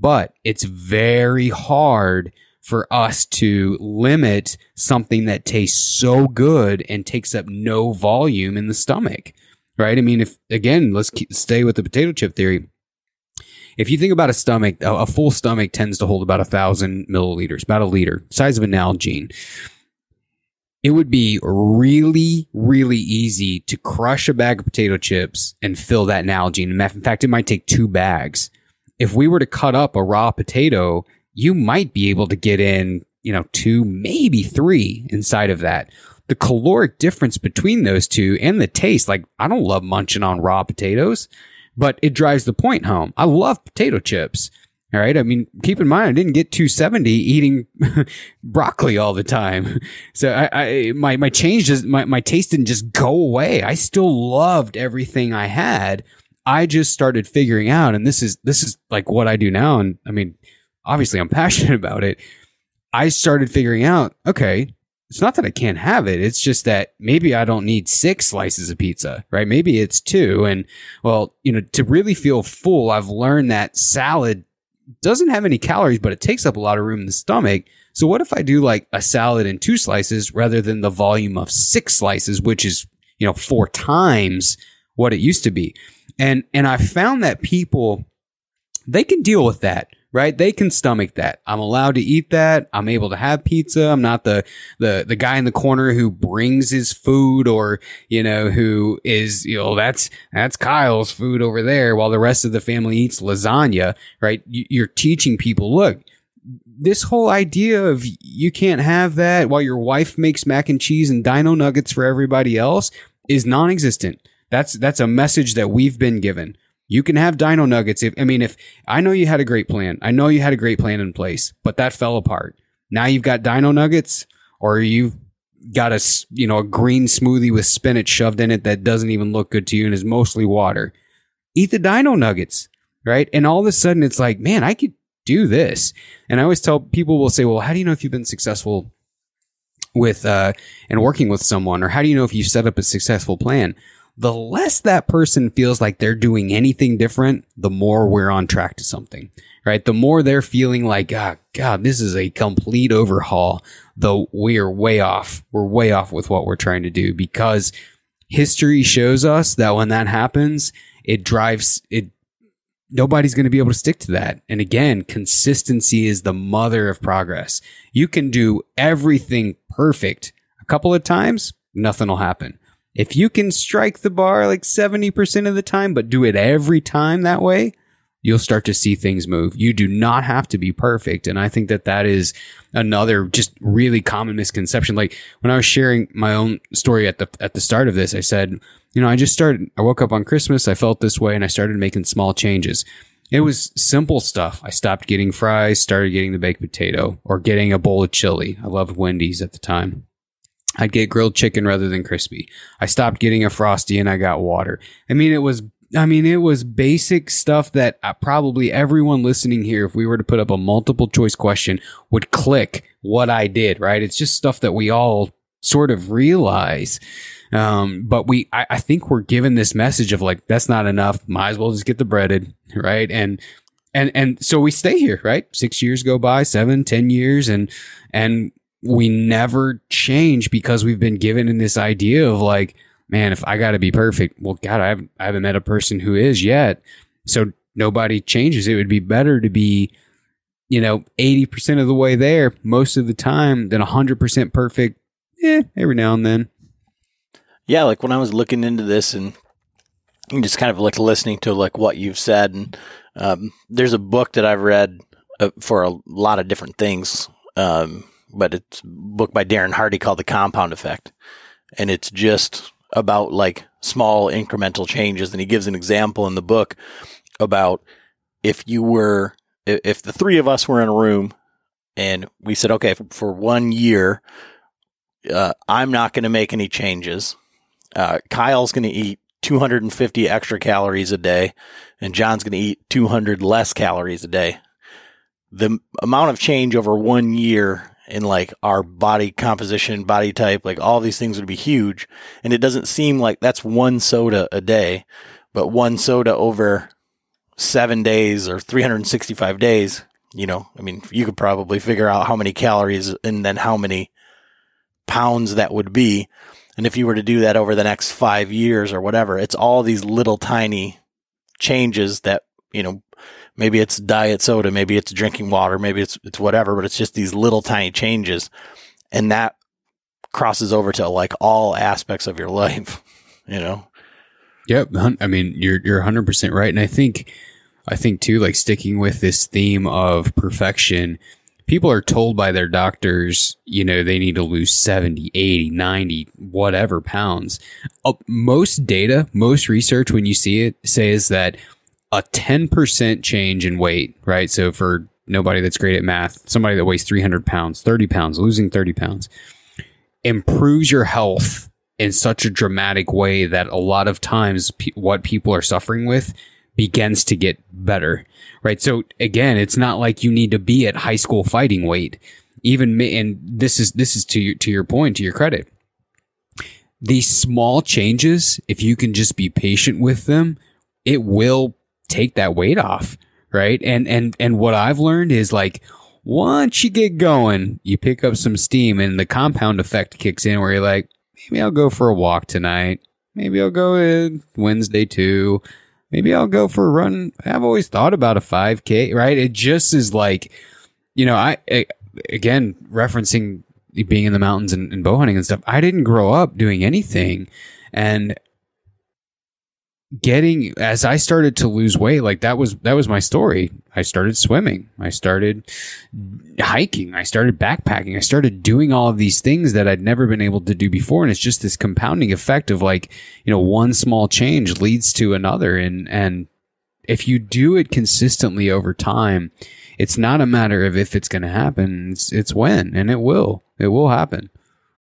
but it's very hard for us to limit something that tastes so good and takes up no volume in the stomach, right? I mean, if again, let's keep, stay with the potato chip theory. If you think about a stomach, a, full stomach tends to hold about a thousand milliliters, about a liter, size of an Nalgene it would be really, really easy to crush a bag of potato chips and fill that Nalgene. In fact, it might take two bags. If we were to cut up a raw potato, you might be able to get in, you know, two, maybe three inside of that. The caloric difference between those two and the taste, like, I don't love munching on raw potatoes, but it drives the point home. I love potato chips. All right. I mean, keep in mind, I didn't get 270 eating [LAUGHS] broccoli all the time. So I, I, my, my change my, my taste didn't just go away. I still loved everything I had. I just started figuring out, and this is, this is like what I do now. And I mean, obviously I'm [LAUGHS] passionate about it. I started figuring out, okay, it's not that I can't have it. It's just that maybe I don't need six slices of pizza, right? Maybe it's two. And well, you know, to really feel full, I've learned that salad doesn't have any calories, but it takes up a lot of room in the stomach. So what if I do like a salad in two slices rather than the volume of six slices, which is, you know, four times what it used to be. And, and I found that people, they can deal with that right? They can stomach that. I'm allowed to eat that. I'm able to have pizza. I'm not the, the, the guy in the corner who brings his food or, you know, who is, you know, that's, that's Kyle's food over there while the rest of the family eats lasagna, right? You're teaching people, look, this whole idea of you can't have that while your wife makes mac and cheese and dino nuggets for everybody else is non-existent. That's, that's a message that we've been given. You can have dino nuggets. If, I mean, if I know you had a great plan, I know you had a great plan in place, but that fell apart. Now you've got dino nuggets or you've got a, you know, a green smoothie with spinach shoved in it that doesn't even look good to you and is mostly water. Eat the dino nuggets, right? And all of a sudden it's like, man, I could do this. And I always tell people will say, well, how do you know if you've been successful with, uh, and working with someone or how do you know if you've set up a successful plan? The less that person feels like they're doing anything different, the more we're on track to something, right? The more they're feeling like, ah, God, this is a complete overhaul, though we are way off. We're way off with what we're trying to do because history shows us that when that happens, it drives, it, nobody's going to be able to stick to that. And again, consistency is the mother of progress. You can do everything perfect a couple of times, nothing will happen if you can strike the bar like 70% of the time, but do it every time that way, you'll start to see things move. You do not have to be perfect. And I think that that is another just really common misconception. Like when I was sharing my own story at the, at the start of this, I said, you know, I just started, I woke up on Christmas, I felt this way and I started making small changes. It was simple stuff. I stopped getting fries, started getting the baked potato or getting a bowl of chili. I loved Wendy's at the time. I'd get grilled chicken rather than crispy. I stopped getting a frosty and I got water. I mean, it was I mean, it was basic stuff that uh, probably everyone listening here, if we were to put up a multiple choice question, would click what I did, right? It's just stuff that we all sort of realize. Um, but we, I, I, think we're given this message of like, that's not enough. Might as well just get the breaded, right? And, and, and so we stay here, right? Six years go by, seven, ten years, and, and we never change because we've been given in this idea of like, man, if I got to be perfect, well, God, I haven't, I haven't met a person who is yet. So nobody changes. It would be better to be, you know, 80% of the way there most of the time than 100% perfect. Eh, every now and then. Yeah. Like when I was looking into this and just kind of like listening to like what you've said and, um, there's a book that I've read uh, for a lot of different things. Um, but it's book by Darren Hardy called The Compound Effect. And it's just about like small incremental changes. And he gives an example in the book about if you were, if the three of us were in a room and we said, okay, for, for one year, uh, I'm not going to make any changes. Uh, Kyle's going to eat 250 extra calories a day and John's going to eat 200 less calories a day. The amount of change over one year in like our body composition, body type, like all these things would be huge. And it doesn't seem like that's one soda a day, but one soda over seven days or 365 days, you know, I mean, you could probably figure out how many calories and then how many pounds that would be. And if you were to do that over the next five years or whatever, it's all these little tiny changes that, you know, maybe it's diet soda, maybe it's drinking water, maybe it's, it's whatever, but it's just these little tiny changes. And that crosses over to like all aspects of your [LAUGHS] life, you know? Yep. I mean, you're, you're 100% right. And I think, I think too, like sticking with this theme of perfection, people are told by their doctors, you know, they need to lose 70, 80, 90, whatever pounds. Uh, most data, most research, when you see it, says that a 10% change in weight, right? So for nobody that's great at math, somebody that weighs 300 pounds, 30 pounds, losing 30 pounds, improves your health in such a dramatic way that a lot of times pe- what people are suffering with begins to get better, right? So again, it's not like you need to be at high school fighting weight. Even and this is this is to your, to your point, to your credit. These small changes, if you can just be patient with them, it will take that weight off, right? And and and what I've learned is like once you get going, you pick up some steam and the compound effect kicks in where you're like, maybe I'll go for a walk tonight. Maybe I'll go in Wednesday too maybe I'll go for a run. I've always thought about a 5K, right? It just is like, you know, I, I again, referencing being in the mountains and, and bow hunting and stuff, I didn't grow up doing anything. And getting as I started to lose weight, like that was that was my story. I started swimming. I started hiking. I started backpacking. I started doing all of these things that I'd never been able to do before. And it's just this compounding effect of like, you know, one small change leads to another. And and if you do it consistently over time, it's not a matter of if it's going to happen. It's it's when, and it will. It will happen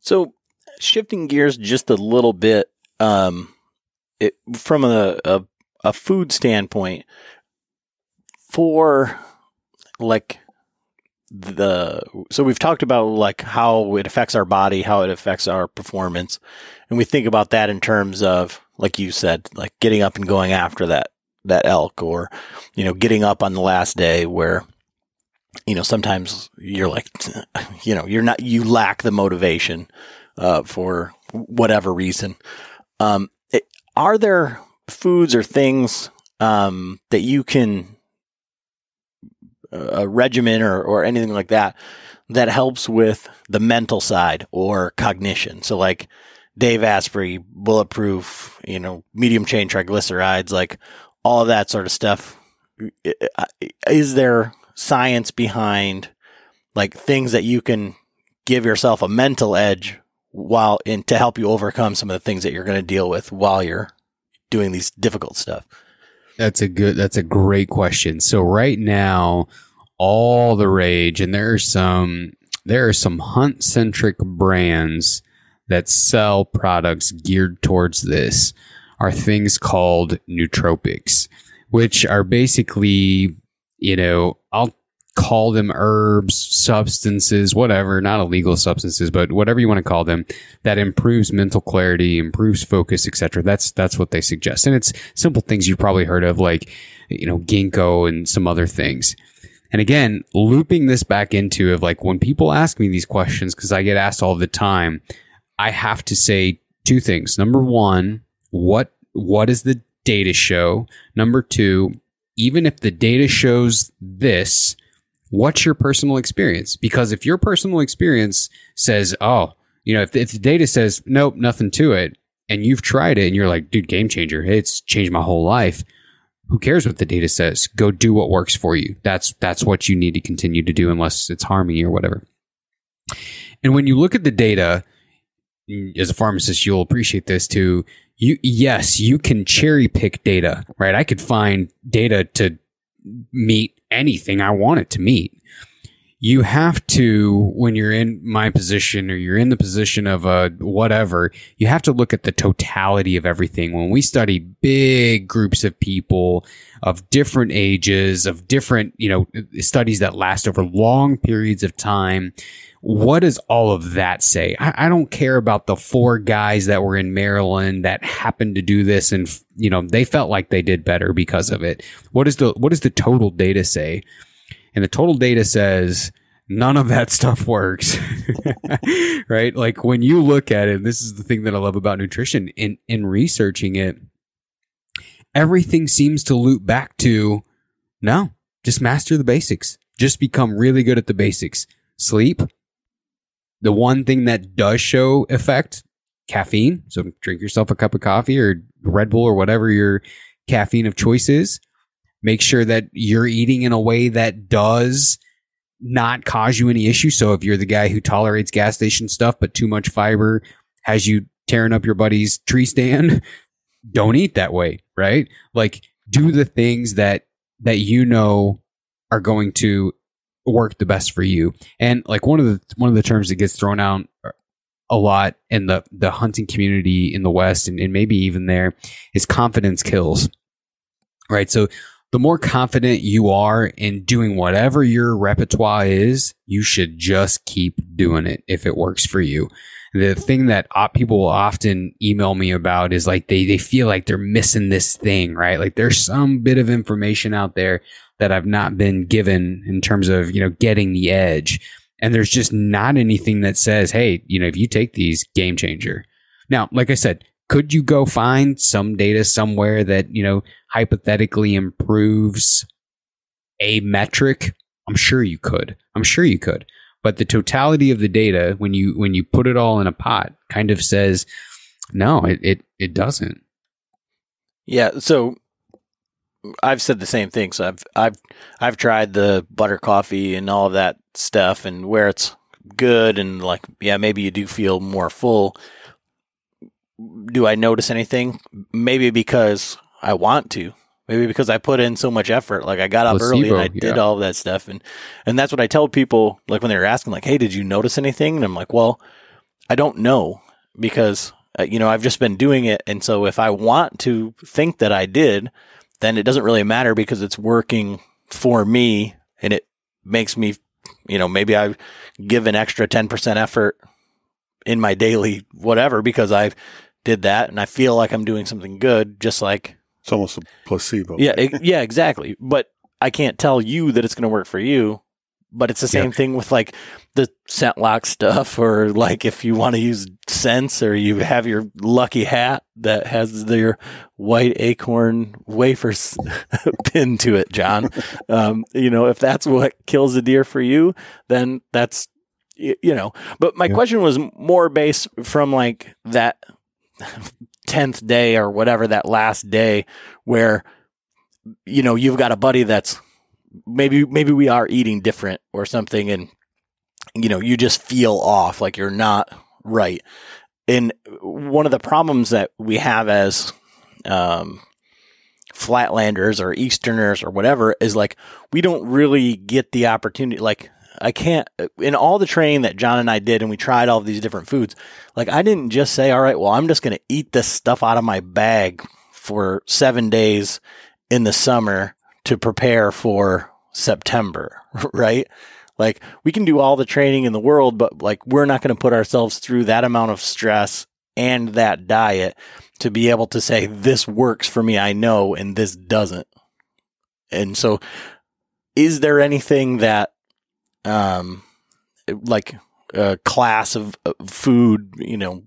So, shifting gears just a little bit, um, it, from a, a, a food standpoint, for like the so we've talked about like how it affects our body, how it affects our performance, and we think about that in terms of like you said, like getting up and going after that that elk, or you know, getting up on the last day where you know, sometimes you're like, [LAUGHS] you know, you're not, you lack the motivation, uh, for whatever reason. Um, it, are there foods or things, um, that you can, a regimen or, or anything like that, that helps with the mental side or cognition? So like, Dave Asprey, bulletproof, you know, medium chain triglycerides, like all that sort of stuff. Is there science behind like things that you can give yourself a mental edge while in to help you overcome some of the things that you're going to deal with while you're doing these difficult stuff? That's a good that's a great question. So right now all the rage and there are some there are some hunt centric brands that sell products geared towards this are things called nootropics, which are basically you know, I'll call them herbs, substances, whatever, not illegal substances, but whatever you want to call them, that improves mental clarity, improves focus, etc. That's that's what they suggest. And it's simple things you've probably heard of, like, you know, ginkgo and some other things. And again, looping this back into of like when people ask me these questions, because I get asked all the time, I have to say two things. Number one, what what does the data show? Number two, even if the data shows this, what's your personal experience? Because if your personal experience says, oh, you know, if, if the data says, nope, nothing to it, and you've tried it and you're like, dude, game changer, it's changed my whole life. Who cares what the data says? Go do what works for you. That's that's what you need to continue to do unless it's harming you or whatever. And when you look at the data, as a pharmacist, you'll appreciate this too you yes, you can cherry pick data, right? I could find data to meet anything I want it to meet. You have to, when you're in my position or you're in the position of a whatever, you have to look at the totality of everything. When we study big groups of people of different ages, of different, you know, studies that last over long periods of time, what does all of that say? I, I, don't care about the four guys that were in Maryland that happened to do this and you know they felt like they did better because of it. What is the what does the total data say? And the total data says none of that [LAUGHS] stuff works. [LAUGHS] right? Like when you look at it, this is the thing that I love about nutrition in in researching it, everything seems to loop back to no, just master the basics. Just become really good at the basics. Sleep, the one thing that does show effect, caffeine. So drink yourself a cup of coffee or Red Bull or whatever your caffeine of choice is. Make sure that you're eating in a way that does not cause you any issue. So if you're the guy who tolerates gas station stuff, but too much fiber has you tearing up your buddy's tree stand, [LAUGHS] don't eat that way, right? Like do the things that that you know are going to work the best for you. And like one of the one of the terms that gets thrown out a lot in the the hunting community in the West and, and maybe even there is confidence kills. Right. So the more confident you are in doing whatever your repertoire is, you should just keep doing it if it works for you. The thing that people will often email me about is like they, they feel like they're missing this thing, right? Like there's some bit of information out there that I've not been given in terms of, you know, getting the edge. And there's just not anything that says, hey, you know, if you take these, game changer. Now, like I said, could you go find some data somewhere that, you know, hypothetically improves a metric? I'm sure you could. I'm sure you could. But the totality of the data, when you when you put it all in a pot, kind of says, no, it it, it doesn't. Yeah. So I've said the same thing. So I've I've I've tried the butter coffee and all of that stuff, and where it's good and like yeah, maybe you do feel more full. Do I notice anything? Maybe because I want to. Maybe because I put in so much effort. Like I got up Placebo, early and I did all of that stuff, and and that's what I tell people. Like when they're asking, like, "Hey, did you notice anything?" And I'm like, "Well, I don't know because uh, you know I've just been doing it, and so if I want to think that I did." then it doesn't really matter because it's working for me and it makes me, you know, maybe I give an extra 10% effort in my daily whatever because I did that and I feel like I'm doing something good, just like it's almost a placebo. Yeah, it, yeah, exactly. But I can't tell you that it's going to work for you but it's the same yeah. thing with like the scent lock stuff or like if you want to use scents or you have your lucky hat that has their white acorn wafers [LAUGHS] pinned to it john [LAUGHS] um, you know if that's what kills a deer for you then that's you know but my yeah. question was more based from like that 10th day or whatever that last day where you know you've got a buddy that's maybe maybe we are eating different or something and you know you just feel off like you're not right. And one of the problems that we have as um, flatlanders or easterners or whatever is like we don't really get the opportunity like I can't in all the training that John and I did and we tried all of these different foods like I didn't just say all right well I'm just going to eat this stuff out of my bag for 7 days in the summer to prepare for September, [LAUGHS] right? Like we can do all the training in the world, but like we're not going to put ourselves through that amount of stress and that diet to be able to say this works for me, I know, and this doesn't. And so is there anything that um like a class of, food, you know,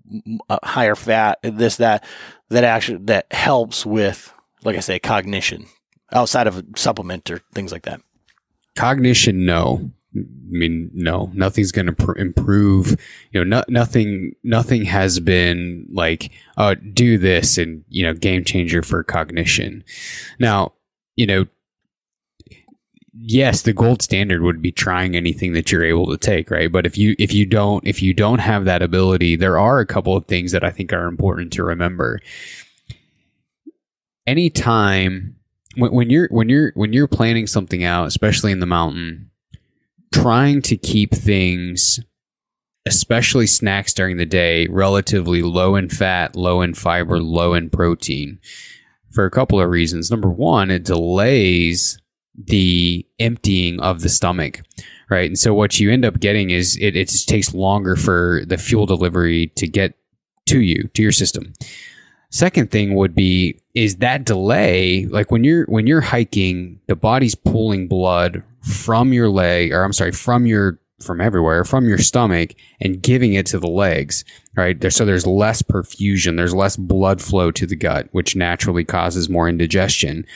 higher fat, this that that actually that helps with like I say cognition outside of a supplement or things like that? Cognition, no. I mean, no, nothing's going to pr- improve. You know, no, nothing, nothing has been like, uh, do this and, you know, game changer for cognition. Now, you know, yes, the gold standard would be trying anything that you're able to take, right? But if you if you don't if you don't have that ability, there are a couple of things that I think are important to remember. Anytime when, when you're when you're when you're planning something out, especially in the mountain, trying to keep things especially snacks during the day relatively low in fat, low in fiber, low in protein for a couple of reasons. Number one, it delays the emptying of the stomach, right? And so what you end up getting is it, it just takes longer for the fuel delivery to get to you, to your system. Second thing would be is that delay, like when you're when you're hiking, the body's pulling blood from your leg, or I'm sorry, from your from everywhere, from your stomach, and giving it to the legs, right? There, so there's less perfusion, there's less blood flow to the gut, which naturally causes more indigestion.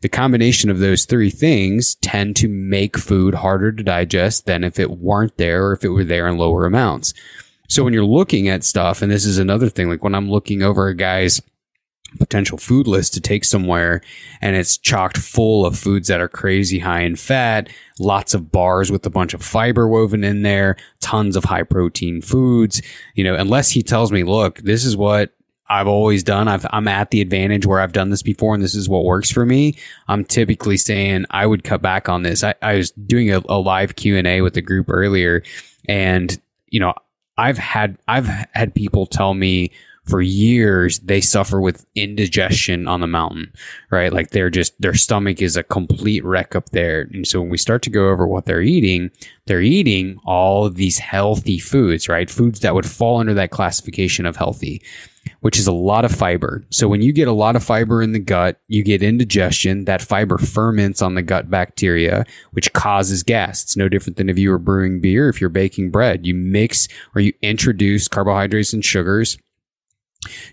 The combination of those three things tend to make food harder to digest than if it weren't there or if it were there in lower amounts. So when you're looking at stuff, and this is another thing, like when I'm looking over a guy's potential food list to take somewhere and it's chocked full of foods that are crazy high in fat, lots of bars with a bunch of fiber woven in there, tons of high protein foods, you know, unless he tells me, look, this is what I've always done. I've, I'm at the advantage where I've done this before and this is what works for me. I'm typically saying I would cut back on this. I, I was doing a, a live Q and A with the group earlier and, you know, I've had, I've had people tell me, for years they suffer with indigestion on the mountain, right? Like they're just their stomach is a complete wreck up there. And so when we start to go over what they're eating, they're eating all of these healthy foods, right? Foods that would fall under that classification of healthy, which is a lot of fiber. So when you get a lot of fiber in the gut, you get indigestion. That fiber ferments on the gut bacteria, which causes gas. It's no different than if you were brewing beer, if you're baking bread. You mix or you introduce carbohydrates and sugars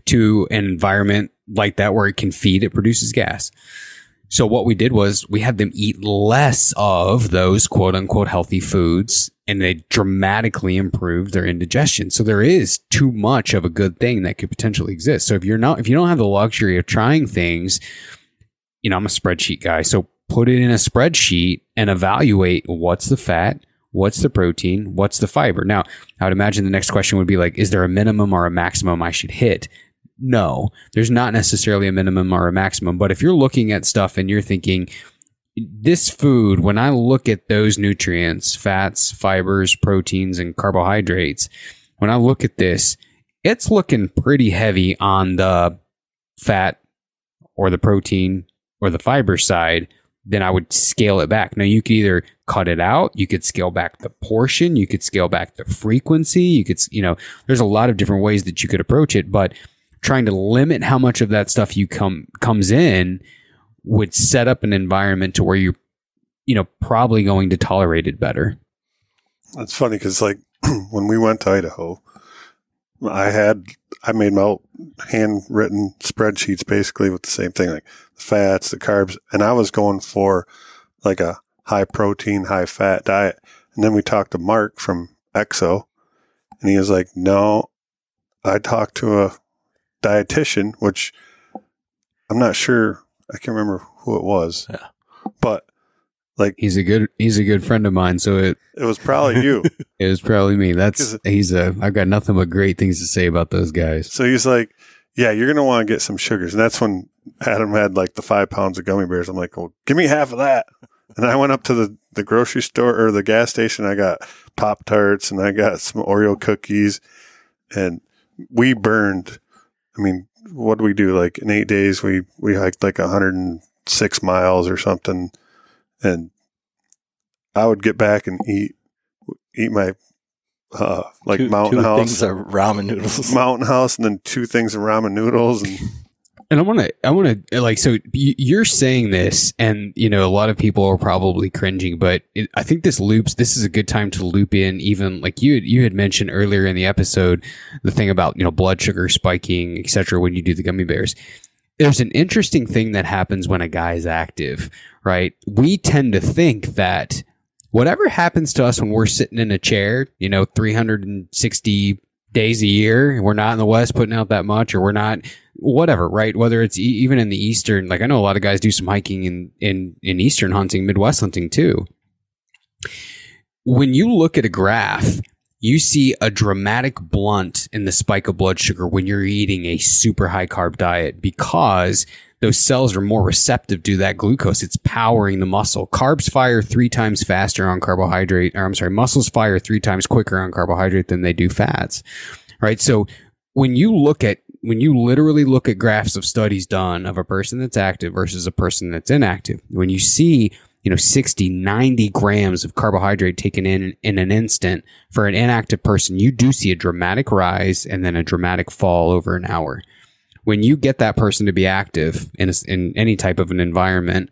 to an environment like that where it can feed, it produces gas. So what we did was we had them eat less of those quote unquote healthy foods and they dramatically improved their indigestion. So there is too much of a good thing that could potentially exist. So if you're not, if you don't have the luxury of trying things, you know, I'm a spreadsheet guy. So put it in a spreadsheet and evaluate what's the fat, What's the protein? What's the fiber? Now, I would imagine the next question would be like, is there a minimum or a maximum I should hit? No, there's not necessarily a minimum or a maximum. But if you're looking at stuff and you're thinking, this food, when I look at those nutrients, fats, fibers, proteins, and carbohydrates, when I look at this, it's looking pretty heavy on the fat or the protein or the fiber side then I would scale it back. Now you could either cut it out, you could scale back the portion, you could scale back the frequency, you could, you know, there's a lot of different ways that you could approach it, but trying to limit how much of that stuff you come comes in would set up an environment to where you're, you know, probably going to tolerate it better. That's funny because like [CLEARS THROAT] when we went to Idaho, I had I made my handwritten spreadsheets basically with the same thing, like the fats, the carbs, and I was going for like a high protein, high fat diet. And then we talked to Mark from Exo, and he was like, "No, I talked to a dietitian, which I'm not sure. I can't remember who it was, Yeah. but like He's a good he's a good friend of mine, so it it was probably you." [LAUGHS] it was probably me. That's he's a I've got nothing but great things to say about those guys. So he's like, "Yeah, you're gonna want to get some sugars," and that's when Adam had like the five pounds of gummy bears. I'm like, "Well, give me half of that." And I went up to the the grocery store or the gas station. I got Pop Tarts and I got some Oreo cookies, and we burned. I mean, what do we do? Like in eight days, we we hiked like 106 miles or something, and I would get back and eat eat my uh like two, mountain two house things are ramen noodles. mountain house and then two things of ramen noodles and [LAUGHS] And I want to, I want to, like, so you're saying this, and you know, a lot of people are probably cringing, but it, I think this loops. This is a good time to loop in, even like you, you had mentioned earlier in the episode, the thing about you know blood sugar spiking, etc. When you do the gummy bears, there's an interesting thing that happens when a guy is active, right? We tend to think that whatever happens to us when we're sitting in a chair, you know, 360 days a year, we're not in the West putting out that much, or we're not whatever, right? Whether it's e- even in the eastern, like I know a lot of guys do some hiking in in in eastern hunting, Midwest hunting too. When you look at a graph, you see a dramatic blunt in the spike of blood sugar when you're eating a super high carb diet because those cells are more receptive to that glucose. It's powering the muscle. Carbs fire three times faster on carbohydrate, or I'm sorry, muscles fire three times quicker on carbohydrate than they do fats. Right. So when you look at when you literally look at graphs of studies done of a person that's active versus a person that's inactive, when you see, you know, 60, 90 grams of carbohydrate taken in in an instant for an inactive person, you do see a dramatic rise and then a dramatic fall over an hour. When you get that person to be active in, a, in any type of an environment,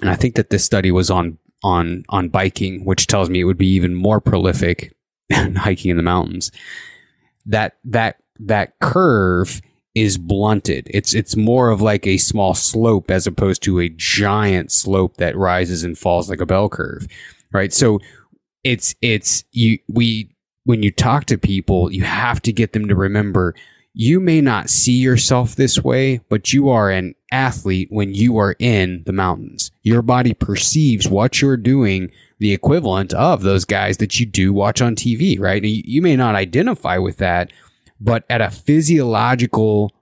and I think that this study was on on on biking, which tells me it would be even more prolific [LAUGHS] than hiking in the mountains. That that that curve is blunted. It's it's more of like a small slope as opposed to a giant slope that rises and falls like a bell curve. Right? So it's it's you we when you talk to people, you have to get them to remember you may not see yourself this way, but you are an athlete when you are in the mountains. Your body perceives what you're doing the equivalent of those guys that you do watch on TV, right? You, you may not identify with that, but at a physiological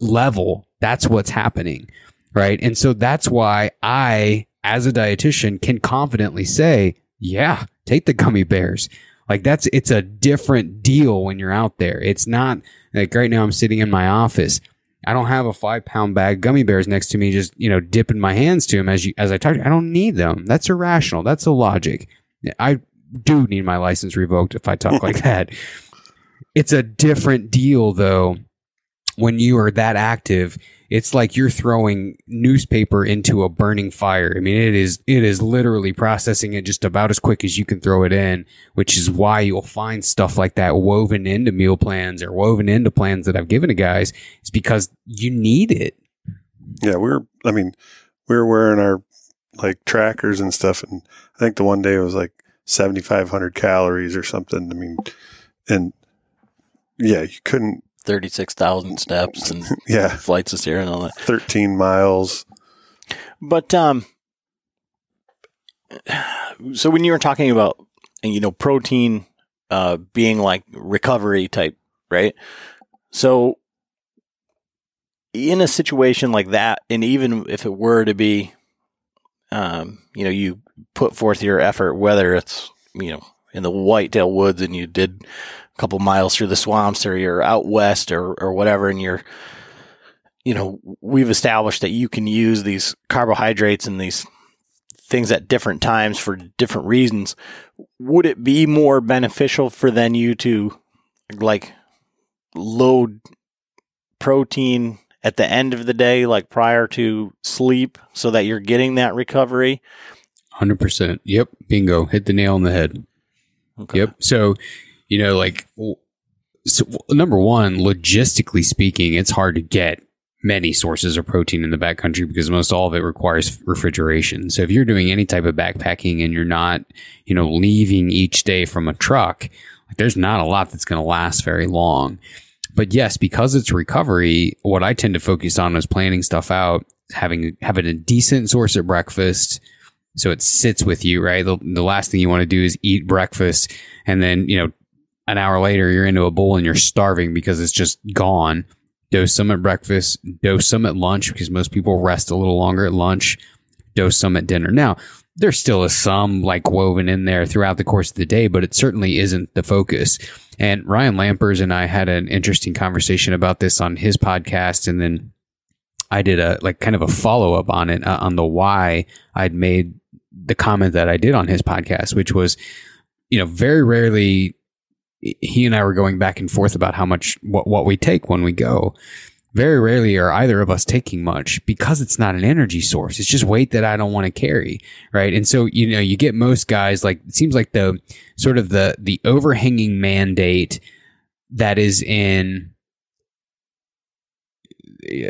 level, that's what's happening, right? And so that's why I, as a dietitian, can confidently say, yeah, take the gummy bears. Like that's, it's a different deal when you're out there. It's not like right now I'm sitting in my office. I don't have a five pound bag gummy bears next to me, just, you know, dipping my hands to them as you, as I talk. I don't need them. That's irrational. That's illogic. I do need my license revoked if I talk like [LAUGHS] that. It's a different deal though when you are that active. It's like you're throwing newspaper into a burning fire. I mean, it is it is literally processing it just about as quick as you can throw it in, which is why you'll find stuff like that woven into meal plans or woven into plans that I've given to guys. It's because you need it. Yeah, we're. I mean, we were wearing our like trackers and stuff, and I think the one day it was like seventy five hundred calories or something. I mean, and yeah, you couldn't. Thirty-six thousand steps and [LAUGHS] Yeah, flights of stairs and all that. thirteen miles. But um, so when you were talking about you know protein uh being like recovery type, right? So in a situation like that, and even if it were to be, um, you know, you put forth your effort, whether it's you know in the whitetail woods and you did a couple miles through the swamps or you're out west or or whatever, and you're you know, we've established that you can use these carbohydrates and these things at different times for different reasons. Would it be more beneficial for then you to like load protein at the end of the day, like prior to sleep, so that you're getting that recovery? Hundred percent. Yep. Bingo. Hit the nail on the head. Okay. Yep. So, you know, like, so number one, logistically speaking, it's hard to get many sources of protein in the backcountry because most all of it requires refrigeration. So if you're doing any type of backpacking and you're not, you know, leaving each day from a truck, like there's not a lot that's going to last very long. But yes, because it's recovery, what I tend to focus on is planning stuff out, having having a decent source at breakfast, so it sits with you, right? The, the last thing you want to do is eat breakfast and then, you know, an hour later you're into a bowl and you're starving because it's just gone. Dose some at breakfast, dose some at lunch because most people rest a little longer at lunch, dose some at dinner. Now, there still some like woven in there throughout the course of the day, but it certainly isn't the focus. And Ryan Lampers and I had an interesting conversation about this on his podcast. And then I did a like kind of a follow up on it uh, on the why I'd made the comment that I did on his podcast, which was, you know, very rarely he and I were going back and forth about how much what what we take when we go. Very rarely are either of us taking much because it's not an energy source. It's just weight that I don't want to carry, right? And so you know you get most guys like it seems like the sort of the the overhanging mandate that is in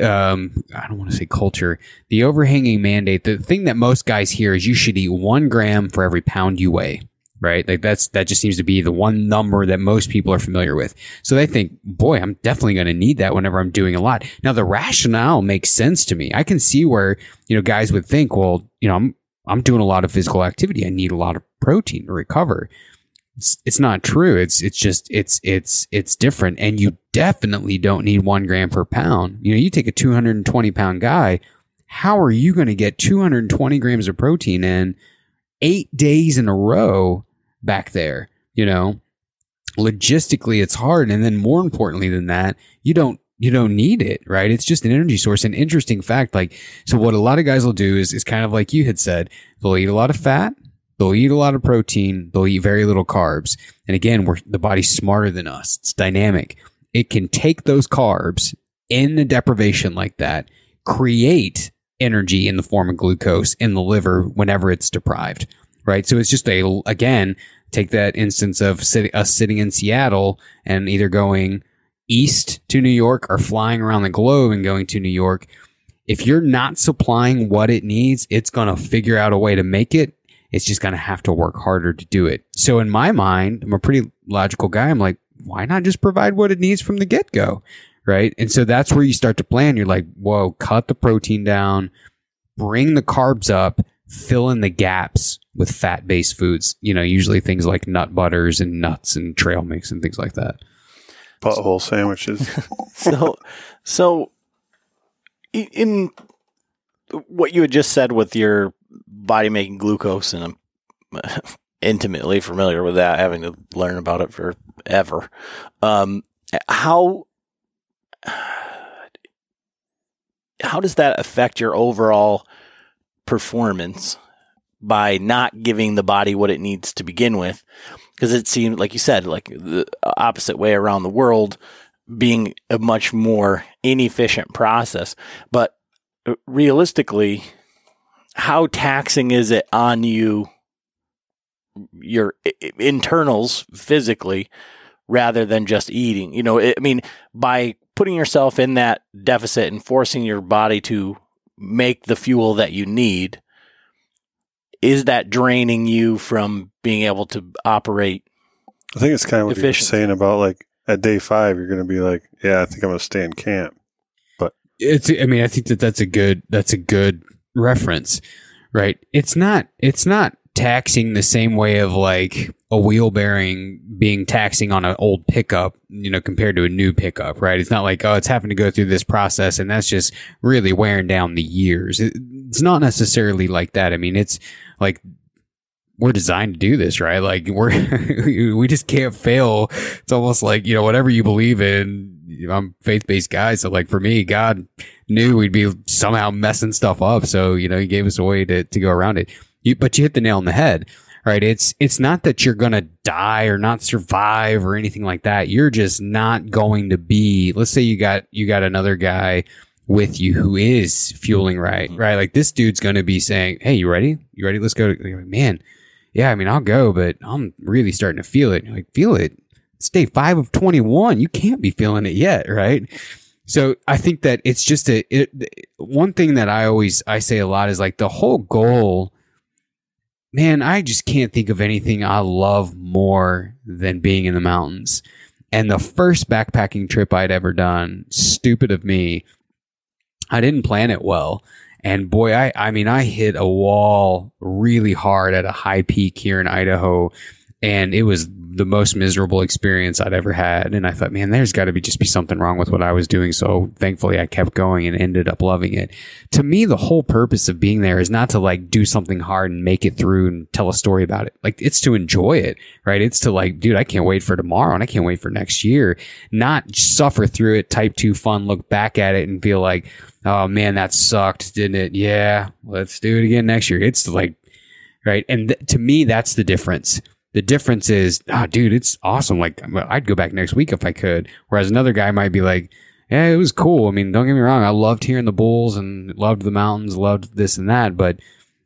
um I don't want to say culture. The overhanging mandate, the thing that most guys hear is you should eat one gram for every pound you weigh right? Like that's that just seems to be the one number that most people are familiar with. So they think, boy, I'm definitely going to need that whenever I'm doing a lot. Now the rationale makes sense to me. I can see where, you know, guys would think, well, you know, I'm I'm doing a lot of physical activity. I need a lot of protein to recover. It's, it's not true. It's it's just it's it's it's different, and you definitely don't need one gram per pound. You know, you take a 220 pound guy. How are you going to get 220 grams of protein in eight days in a row back there? You know, logistically, it's hard, and then more importantly than that, you don't you don't need it, right? It's just an energy source. An interesting fact, like, so what a lot of guys will do is, is kind of like you had said, they'll eat a lot of fat, they'll eat a lot of protein, they'll eat very little carbs. And again, we're, the body's smarter than us. It's dynamic. It can take those carbs in a deprivation like that, create energy in the form of glucose in the liver whenever it's deprived, right? So it's just a, again, take that instance of sit, us sitting in Seattle and either going, east to New York or flying around the globe and going to New York, if you're not supplying what it needs, it's going to figure out a way to make it. It's just going to have to work harder to do it. So in my mind, I'm a pretty logical guy. I'm like, why not just provide what it needs from the get go? Right. And so that's where you start to plan. You're like, whoa, cut the protein down, bring the carbs up, fill in the gaps with fat based foods. You know, usually things like nut butters and nuts and trail mix and things like that butthole sandwiches. [LAUGHS] so, so in what you had just said with your body making glucose, and I'm intimately familiar with that, having to learn about it forever. Um, how how does that affect your overall performance by not giving the body what it needs to begin with? because it seemed like you said like the opposite way around the world being a much more inefficient process but uh, realistically how taxing is it on you your internals physically rather than just eating you know i mean by putting yourself in that deficit and forcing your body to make the fuel that you need is that draining you from being able to operate? I think it's kind of what you're saying about like at day five, you're going to be like, yeah, I think I'm going to stay in camp. But it's, I mean, I think that that's a good, that's a good reference, right? It's not, it's not taxing the same way of like a wheel bearing being taxing on an old pickup, you know, compared to a new pickup, right? It's not like, oh, it's having to go through this process and that's just really wearing down the years. It's not necessarily like that. I mean, it's like we're designed to do this, right? Like we're [LAUGHS] we just can't fail. It's almost like you know whatever you believe in. I'm faith based guy, so like for me, God knew we'd be somehow messing stuff up, so you know He gave us a way to to go around it. You, but you hit the nail on the head, right? It's it's not that you're gonna die or not survive or anything like that. You're just not going to be. Let's say you got you got another guy with you who is fueling right, mm-hmm. right? Like this dude's going to be saying, Hey, you ready? You ready? Let's go. Man, yeah, I mean, I'll go, but I'm really starting to feel it. Like, feel it. It's day five of 21. You can't be feeling it yet, right? So I think that it's just a, it, one thing that I always, I say a lot is like the whole goal, man, I just can't think of anything I love more than being in the mountains. And the first backpacking trip I'd ever done, stupid of me, I didn't plan it well. And boy, I, I mean, I hit a wall really hard at a high peak here in Idaho. And it was the most miserable experience I'd ever had. And I thought, man, there's got to be just be something wrong with what I was doing. So thankfully, I kept going and ended up loving it. To me, the whole purpose of being there is not to like do something hard and make it through and tell a story about it. Like it's to enjoy it, right? It's to like, dude, I can't wait for tomorrow and I can't wait for next year. Not suffer through it, type two fun, look back at it and feel like, oh man, that sucked, didn't it? Yeah, let's do it again next year. It's like, right. And th- to me, that's the difference the difference is, oh, dude, it's awesome. Like, I'd go back next week if I could. Whereas another guy might be like, yeah, it was cool. I mean, don't get me wrong. I loved hearing the bulls and loved the mountains, loved this and that. But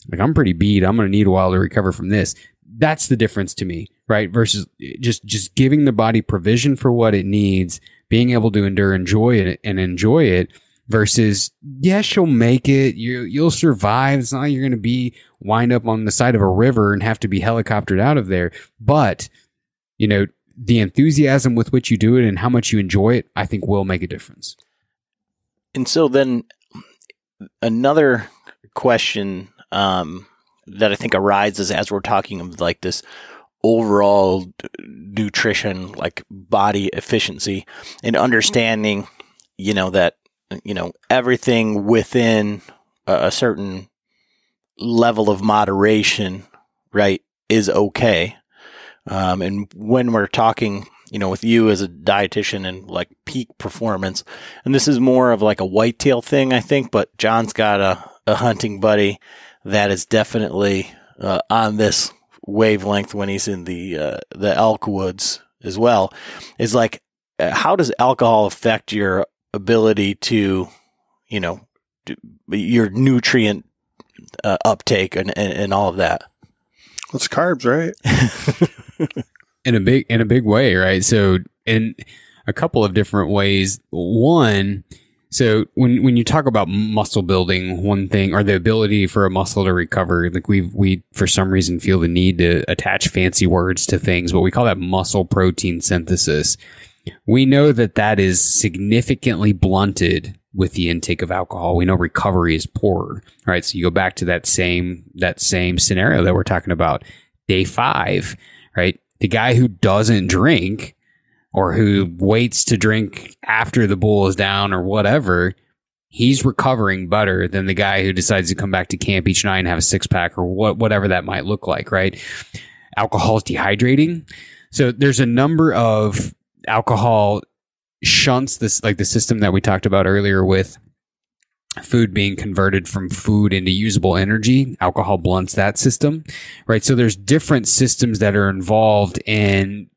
like, I'm pretty beat. I'm going to need a while to recover from this. That's the difference to me, right? Versus just, just giving the body provision for what it needs, being able to endure, enjoy it and enjoy it versus yes, you'll make it. You you'll survive. It's not like you're going to be wind up on the side of a river and have to be helicoptered out of there. But you know, the enthusiasm with which you do it and how much you enjoy it, I think will make a difference. And so then another question um, that I think arises as we're talking of like this overall nutrition, like body efficiency and understanding, you know, that, you know, everything within a, a certain level of moderation, right, is okay. Um, and when we're talking, you know, with you as a dietitian and like peak performance, and this is more of like a whitetail thing, I think, but John's got a, a hunting buddy that is definitely uh, on this wavelength when he's in the uh, the elk woods as well. Is like, uh, how does alcohol affect your ability to, you know, your nutrient uh, uptake and, and, and all of that? It's carbs, right? [LAUGHS] in a big in a big way, right? So in a couple of different ways. One, so when when you talk about muscle building, one thing or the ability for a muscle to recover, like we we for some reason feel the need to attach fancy words to things, but we call that muscle protein synthesis. We know that that is significantly blunted with the intake of alcohol. We know recovery is poorer, right? So you go back to that same that same scenario that we're talking about, day five, right? The guy who doesn't drink or who waits to drink after the bull is down or whatever, he's recovering better than the guy who decides to come back to camp each night and have a six pack or what whatever that might look like, right? Alcohol is dehydrating. So there's a number of alcohol shunts this like the system that we talked about earlier with food being converted from food into usable energy alcohol blunts that system right? So there's different systems that are involved in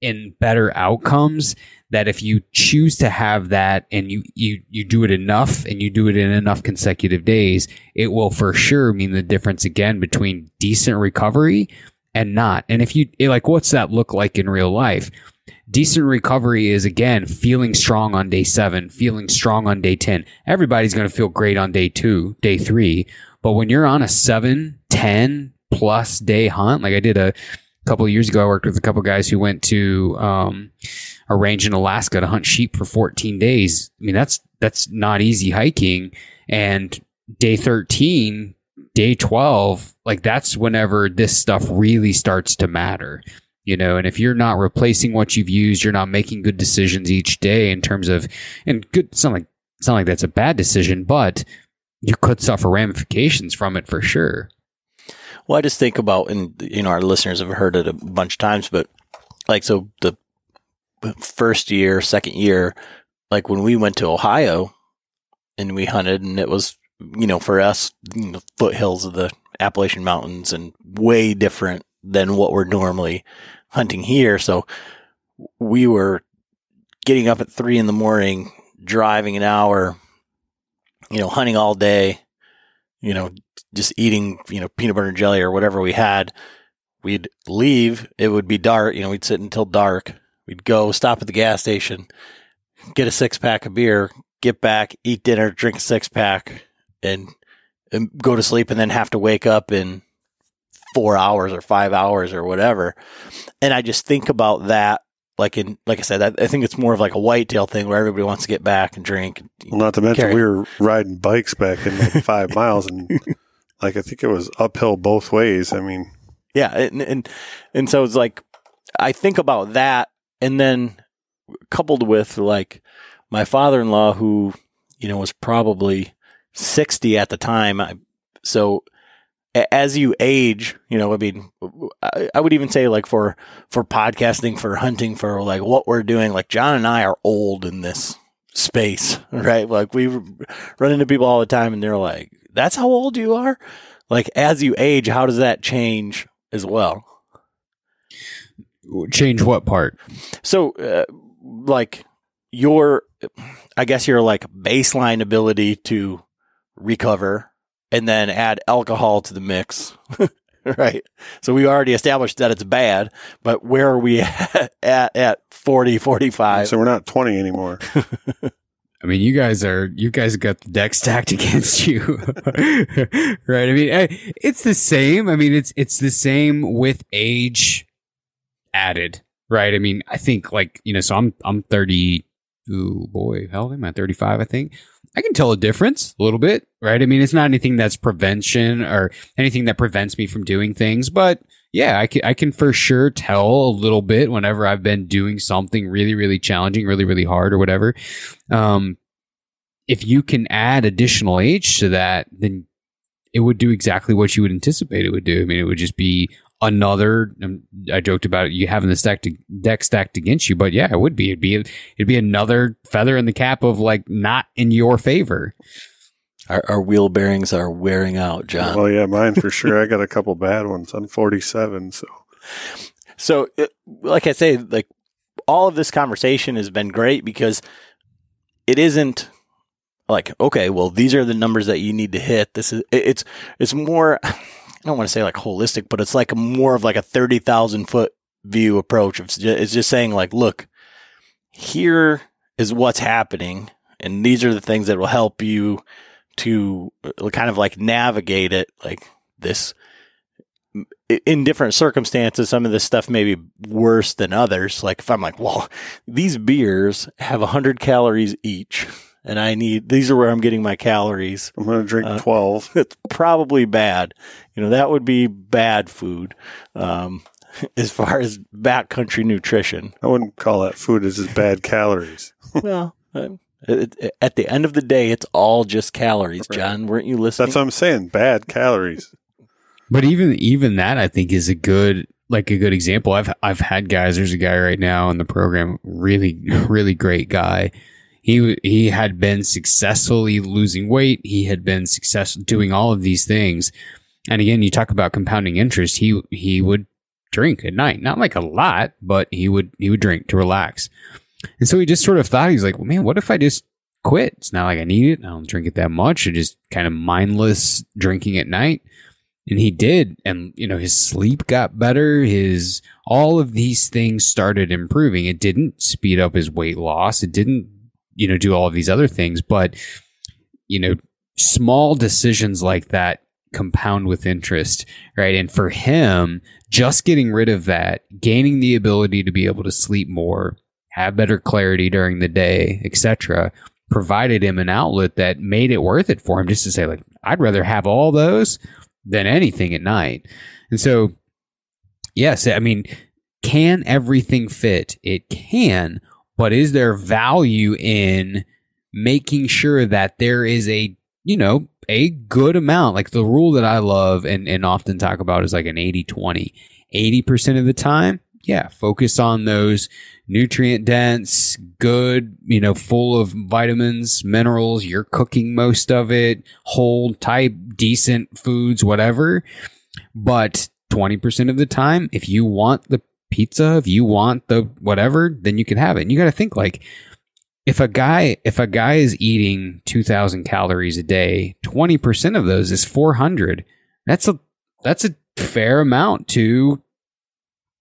in better outcomes that if you choose to have that and you you you do it enough and you do it in enough consecutive days it will for sure mean the difference again between decent recovery and not. And if you like what's that look like in real life Decent recovery is again feeling strong on day seven, feeling strong on day 10. Everybody's going to feel great on day two, day three. But when you're on a seven, 10 plus day hunt, like I did a couple of years ago, I worked with a couple guys who went to um, a range in Alaska to hunt sheep for 14 days. I mean, that's that's not easy hiking. And day 13, day 12, like that's whenever this stuff really starts to matter you know and if you're not replacing what you've used you're not making good decisions each day in terms of and good not like not like that's a bad decision but you could suffer ramifications from it for sure. Well i just think about and you know our listeners have heard it a bunch of times but like so the first year second year like when we went to ohio and we hunted and it was you know for us you know, foothills of the appalachian mountains and way different than what we're normally hunting here. So we were getting up at three in the morning, driving an hour, you know, hunting all day, you know, just eating, you know, peanut butter and jelly or whatever we had. We'd leave. It would be dark. You know, we'd sit until dark. We'd go stop at the gas station, get a six pack of beer, get back, eat dinner, drink a six pack, and, and go to sleep, and then have to wake up in four hours or five hours or whatever. And I just think about that like in like I said, I, I, think it's more of like a whitetail thing where everybody wants to get back and drink. Well, not to mention carry. we were riding bikes back in like five [LAUGHS] miles, and like I think it was uphill both ways. I mean, yeah, and and and so it's like I think about that, and then coupled with like my father in law, who you know was probably sixty at the time, I, so as you age, you know, I mean, I would even say like for for podcasting, for hunting, for like what we're doing, like John and I are old in this space, [LAUGHS] right? Like we run into people all the time, and they're like, "That's how old you are." Like as you age, how does that change as well? Change what part? So, uh, like your, I guess your like baseline ability to recover and then add alcohol to the mix. [LAUGHS] right. So we already established that it's bad, but where are we at [LAUGHS] at, at 40, 45? So we're not 20 anymore. [LAUGHS] I mean, you guys are you guys got the deck stacked against you, right? I mean, eh, it's the same. I mean, it's it's the same with age added, right? I mean, I think like you know, so I'm I'm 30. Ooh boy, how old am I? 35, I think. I can tell a difference a little bit, right? I mean, it's not anything that's prevention or anything that prevents me from doing things, but yeah, I can, I can for sure tell a little bit whenever I've been doing something really, really challenging, really, really hard or whatever. Um, if you can add additional age to that, then it would do exactly what you would anticipate it would do. I mean, it would just be another. um, I joked about it, you having the stacked deck stacked against you, but yeah, it would be. It'd be it'd be another feather in the cap of like not in your favor. Our, our wheel bearings are wearing out, John. Well, yeah, mine for sure. I got a [LAUGHS] couple bad ones. I'm 47, so So, it, like I say, like all of this conversation has been great because it isn't like okay, well, these are the numbers that you need to hit. This is it- it's it's more. I don't want to say like holistic, but it's like more of like a thirty thousand foot view approach. It's just, it's just saying like, look, here is what's happening, and these are the things that will help you to uh, kind of like navigate it. Like this in different circumstances, some of this stuff may be worse than others. Like if I'm like, well, these beers have 100 calories each, and I need these are where I'm getting my calories. I'm going to drink Uh, 12. [LAUGHS] It's probably bad. You know, that would be bad food um, [LAUGHS] as far as backcountry nutrition. I wouldn't call that food. It's just bad [LAUGHS] calories. well, uh, it, it- at the end of the day, it's all just calories. Right. John, weren't you listening? That's what I'm saying. Bad calories. But even even that I think is a good like a good example. I've I've had guys. There's a guy right now in the program, really really great guy. He he had been successfully losing weight. He had been successful doing all of these things. And again, you talk about compounding interest. He he would drink at night, not like a lot, but he would he would drink to relax. And so he just sort of thought he's like, well, man, what if I just quit? It's not like I need it. I don't drink it that much. I just kind of mindless drinking at night and he did and you know his sleep got better his all of these things started improving it didn't speed up his weight loss it didn't you know do all of these other things but you know small decisions like that compound with interest right and for him just getting rid of that gaining the ability to be able to sleep more have better clarity during the day etc provided him an outlet that made it worth it for him just to say like i'd rather have all those than anything at night. And so, yes, I mean, can everything fit? It can, but is there value in making sure that there is a, you know, a good amount? Like the rule that I love and, and often talk about is like an 80 20. 80% of the time, yeah, focus on those nutrient dense, good, you know, full of vitamins, minerals. You're cooking most of it, whole type, decent foods, whatever. But 20% of the time, if you want the pizza, if you want the whatever, then you can have it. And you got to think like, if a guy if a guy is eating 2000 calories a day 20% of those is 400 that's a that's a fair amount to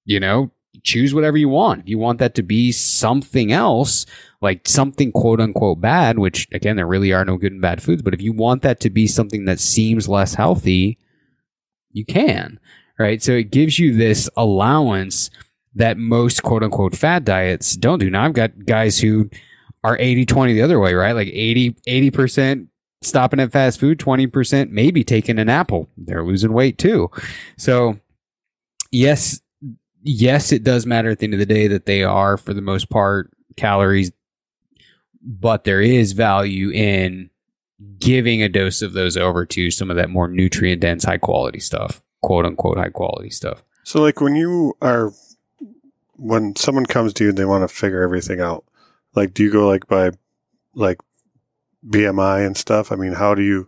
you know choose whatever you want. If you want that to be something else like something quote unquote bad which again there really are no good and bad foods but if you want that to be something that seems less healthy you can right? So it gives you this allowance that most quote unquote fad diets don't do now i've got guys who are 80 20 the other way, right? Like 80 80% stopping at fast food, 20% maybe taking an apple. They're losing weight too. So, yes, yes, it does matter at the end of the day that they are, for the most part, calories, but there is value in giving a dose of those over to some of that more nutrient dense, high quality stuff, quote unquote, high quality stuff. So, like when you are, when someone comes to you and they want to figure everything out, like, do you go like by, like, BMI and stuff? I mean, how do you?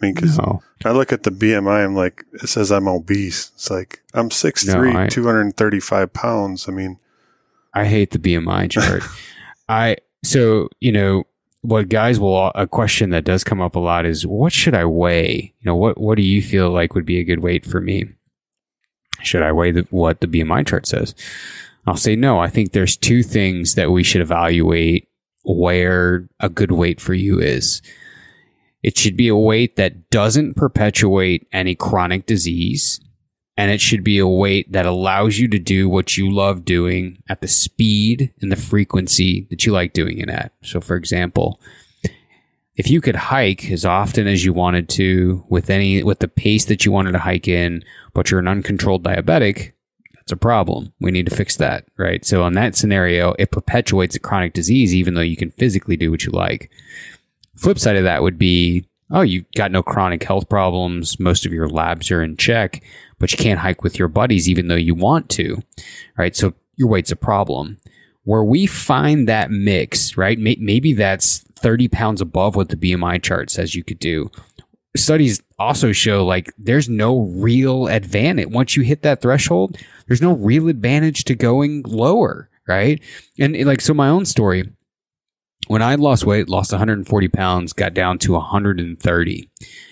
I mean, because No. I look at the BMI, I'm like, it says I'm obese. It's like I'm 6'3", No, I- 235 pounds. I mean, I hate the BMI chart. [LAUGHS] I so you know what guys will a question that does come up a lot is what should I weigh? You know what what do you feel like would be a good weight for me? Should I weigh the, what the BMI chart says? I'll say no. I think there's two things that we should evaluate where a good weight for you is. It should be a weight that doesn't perpetuate any chronic disease. And it should be a weight that allows you to do what you love doing at the speed and the frequency that you like doing it at. So, for example, if you could hike as often as you wanted to with any with the pace that you wanted to hike in, but you're an uncontrolled diabetic, that's a problem. We need to fix that, right? So in that scenario, it perpetuates a chronic disease even though you can physically do what you like. Flip side of that would be, oh, you've got no chronic health problems, most of your labs are in check, but you can't hike with your buddies even though you want to, right? So your weight's a problem. Where we find that mix, right? Maybe that's 30 pounds above what the BMI chart says you could do. Studies also show like there's no real advantage. Once you hit that threshold, there's no real advantage to going lower, right? And like, so my own story, when I lost weight, lost 140 pounds, got down to 130,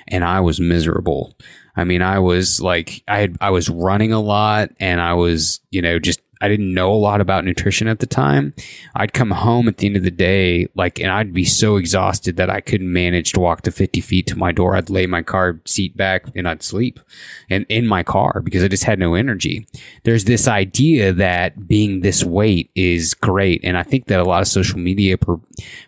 and I was miserable. I mean, I was like, I had, I was running a lot, and I was, you know, just I didn't know a lot about nutrition at the time. I'd come home at the end of the day, like, and I'd be so exhausted that I couldn't manage to walk to 50 feet to my door. I'd lay my car seat back and I'd sleep and in my car because I just had no energy. There's this idea that being this weight is great. And I think that a lot of social media per-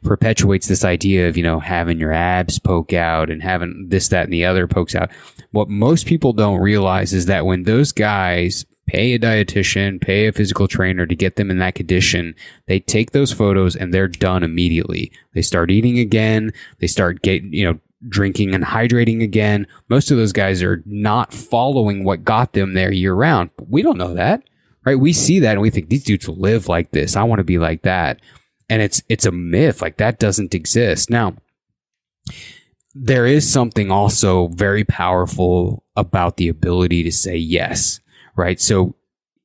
perpetuates this idea of, you know, having your abs poke out and having this, that, and the other pokes out. What most people don't realize is that when those guys pay a dietitian, pay a physical trainer to get them in that condition. They take those photos and they're done immediately. They start eating again. They start getting, you know, drinking and hydrating again. Most of those guys are not following what got them there year round. But we don't know that, right? We see that and we think these dudes live like this. I want to be like that. And it's, it's a myth. Like that doesn't exist. Now, there is something also very powerful about the ability to say yes right? So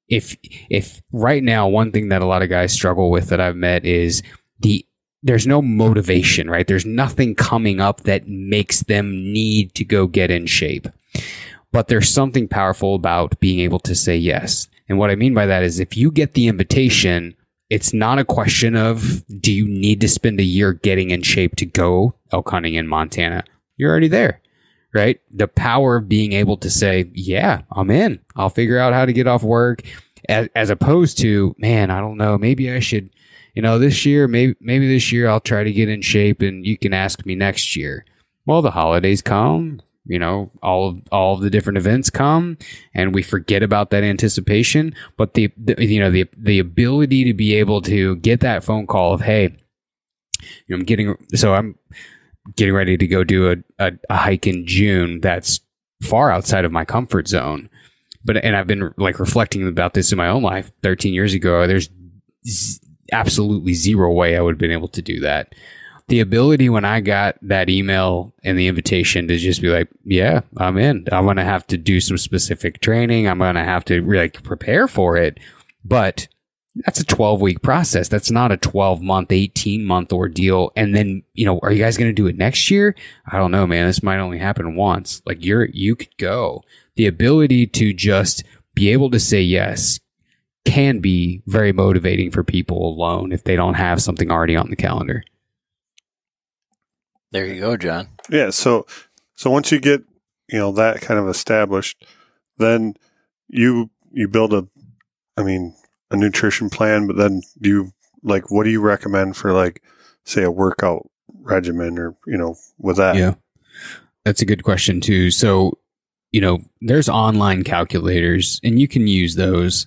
if if right now one thing that a lot of guys struggle with that I've met is the there's no motivation, right? There's nothing coming up that makes them need to go get in shape. But there's something powerful about being able to say yes. And what I mean by that is if you get the invitation, it's not a question of do you need to spend a year getting in shape to go elk hunting in Montana? You're already there right? The power of being able to say, yeah, I'm in. I'll figure out how to get off work as, as opposed to, man, I don't know, maybe I should, you know, this year, maybe, maybe this year I'll try to get in shape and you can ask me next year. Well, the holidays come, you know, all of, all of the different events come and we forget about that anticipation. But the, the you know, the, the ability to be able to get that phone call of, hey, you know, I'm getting, so I'm, getting ready to go do a, a, a hike in June that's far outside of my comfort zone. But and I've been like reflecting about this in my own life. Thirteen years ago, there's z- absolutely zero way I would have been able to do that. The ability when I got that email and the invitation to just be like, "Yeah, I'm in. I'm going to have to do some specific training. I'm going to have to like prepare for it." But that's a 12 week process. That's not a 12 month, 18 month ordeal. And then, you know, are you guys going to do it next year? I don't know, man. This might only happen once. Like you're, you could go. The ability to just be able to say yes can be very motivating for people alone if they don't have something already on the calendar. There you go, John. Yeah. So, so once you get, you know, that kind of established, then you, you build a, I mean, a nutrition plan, but then do you like what do you recommend for like say a workout regimen or you know with that? Yeah. That's a good question too. So, you know, there's online calculators and you can use those,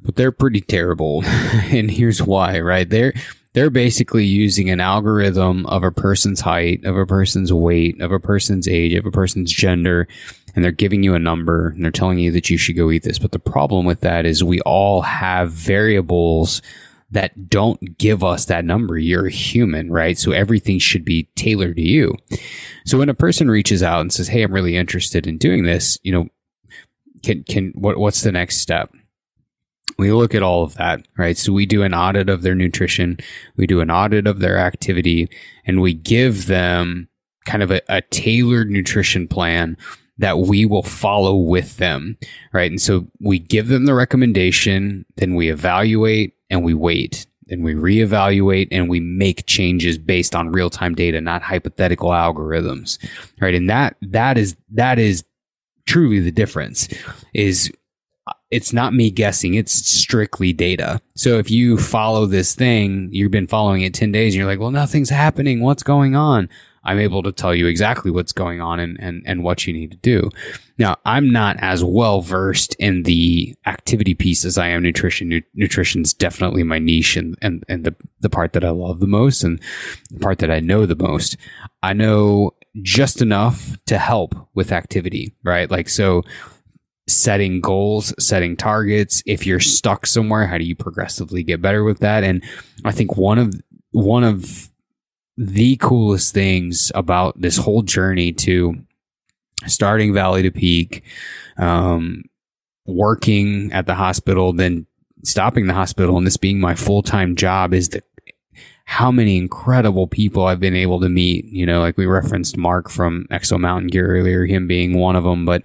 but they're pretty terrible. [LAUGHS] and here's why, right? They're they're basically using an algorithm of a person's height, of a person's weight, of a person's age, of a person's gender, and they're giving you a number and they're telling you that you should go eat this. But the problem with that is we all have variables that don't give us that number. You're a human, right? So everything should be tailored to you. So when a person reaches out and says, Hey, I'm really interested in doing this, you know, can, can, what, what's the next step? we look at all of that, right? So we do an audit of their nutrition, we do an audit of their activity, and we give them kind of a, a, tailored nutrition plan that we will follow with them, right? And so we give them the recommendation, then we evaluate and we wait. Then we reevaluate and we make changes based on real time data, not hypothetical algorithms. Right. And that, that is, that is truly the difference is uh, it's not me guessing, it's strictly data. So if you follow this thing, you've been following it 10 days and you're like, well, nothing's happening. What's going on? I'm able to tell you exactly what's going on and, and, and what you need to do. Now, I'm not as well versed in the activity piece as I am nutrition. Nu- nutrition's definitely my niche and, and, and the, the part that I love the most and the part that I know the most. I know just enough to help with activity, right? Like, so setting goals, setting targets. If you're stuck somewhere, how do you progressively get better with that? And I think one of, one of the coolest things about this whole journey to starting Valley 2 Peak, um, working at the hospital, then stopping the hospital, and this being my full time job is the how many incredible people I've been able to meet. You know, like we referenced Mark from Exo Mountain Gear earlier, him being one of them, but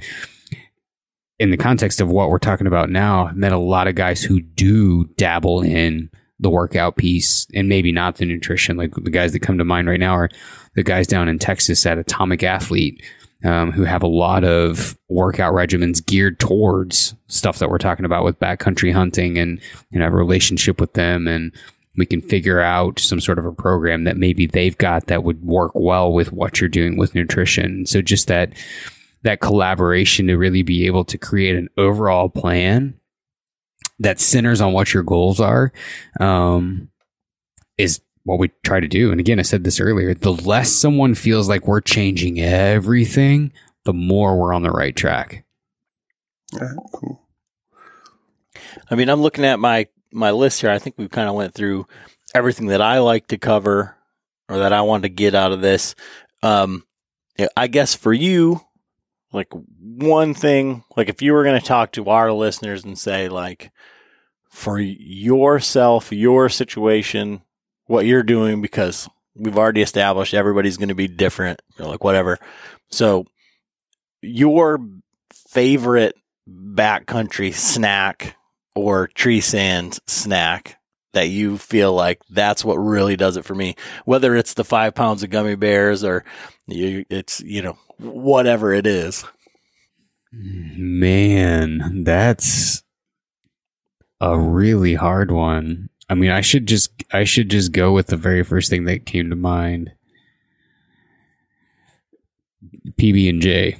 in the context of what we're talking about now, I've met a lot of guys who do dabble in the workout piece and maybe not the nutrition. Like the guys that come to mind right now are the guys down in Texas at Atomic Athlete um, who have a lot of workout regimens geared towards stuff that we're talking about with backcountry hunting and you know have a relationship with them and we can figure out some sort of a program that maybe they've got that would work well with what you're doing with nutrition. So just that that collaboration to really be able to create an overall plan that centers on what your goals are um, is what we try to do. And again, I said this earlier the less someone feels like we're changing everything, the more we're on the right track. Yeah, cool. I mean, I'm looking at my my list here. I think we kind of went through everything that I like to cover or that I want to get out of this. Um, I guess for you, like one thing, like if you were going to talk to our listeners and say, like, for yourself, your situation, what you're doing, because we've already established everybody's going to be different, like whatever. So, your favorite backcountry snack or tree stand snack that you feel like that's what really does it for me, whether it's the five pounds of gummy bears or you, it's, you know, whatever it is. Man, that's a really hard one. I mean, I should just I should just go with the very first thing that came to mind. PB and J.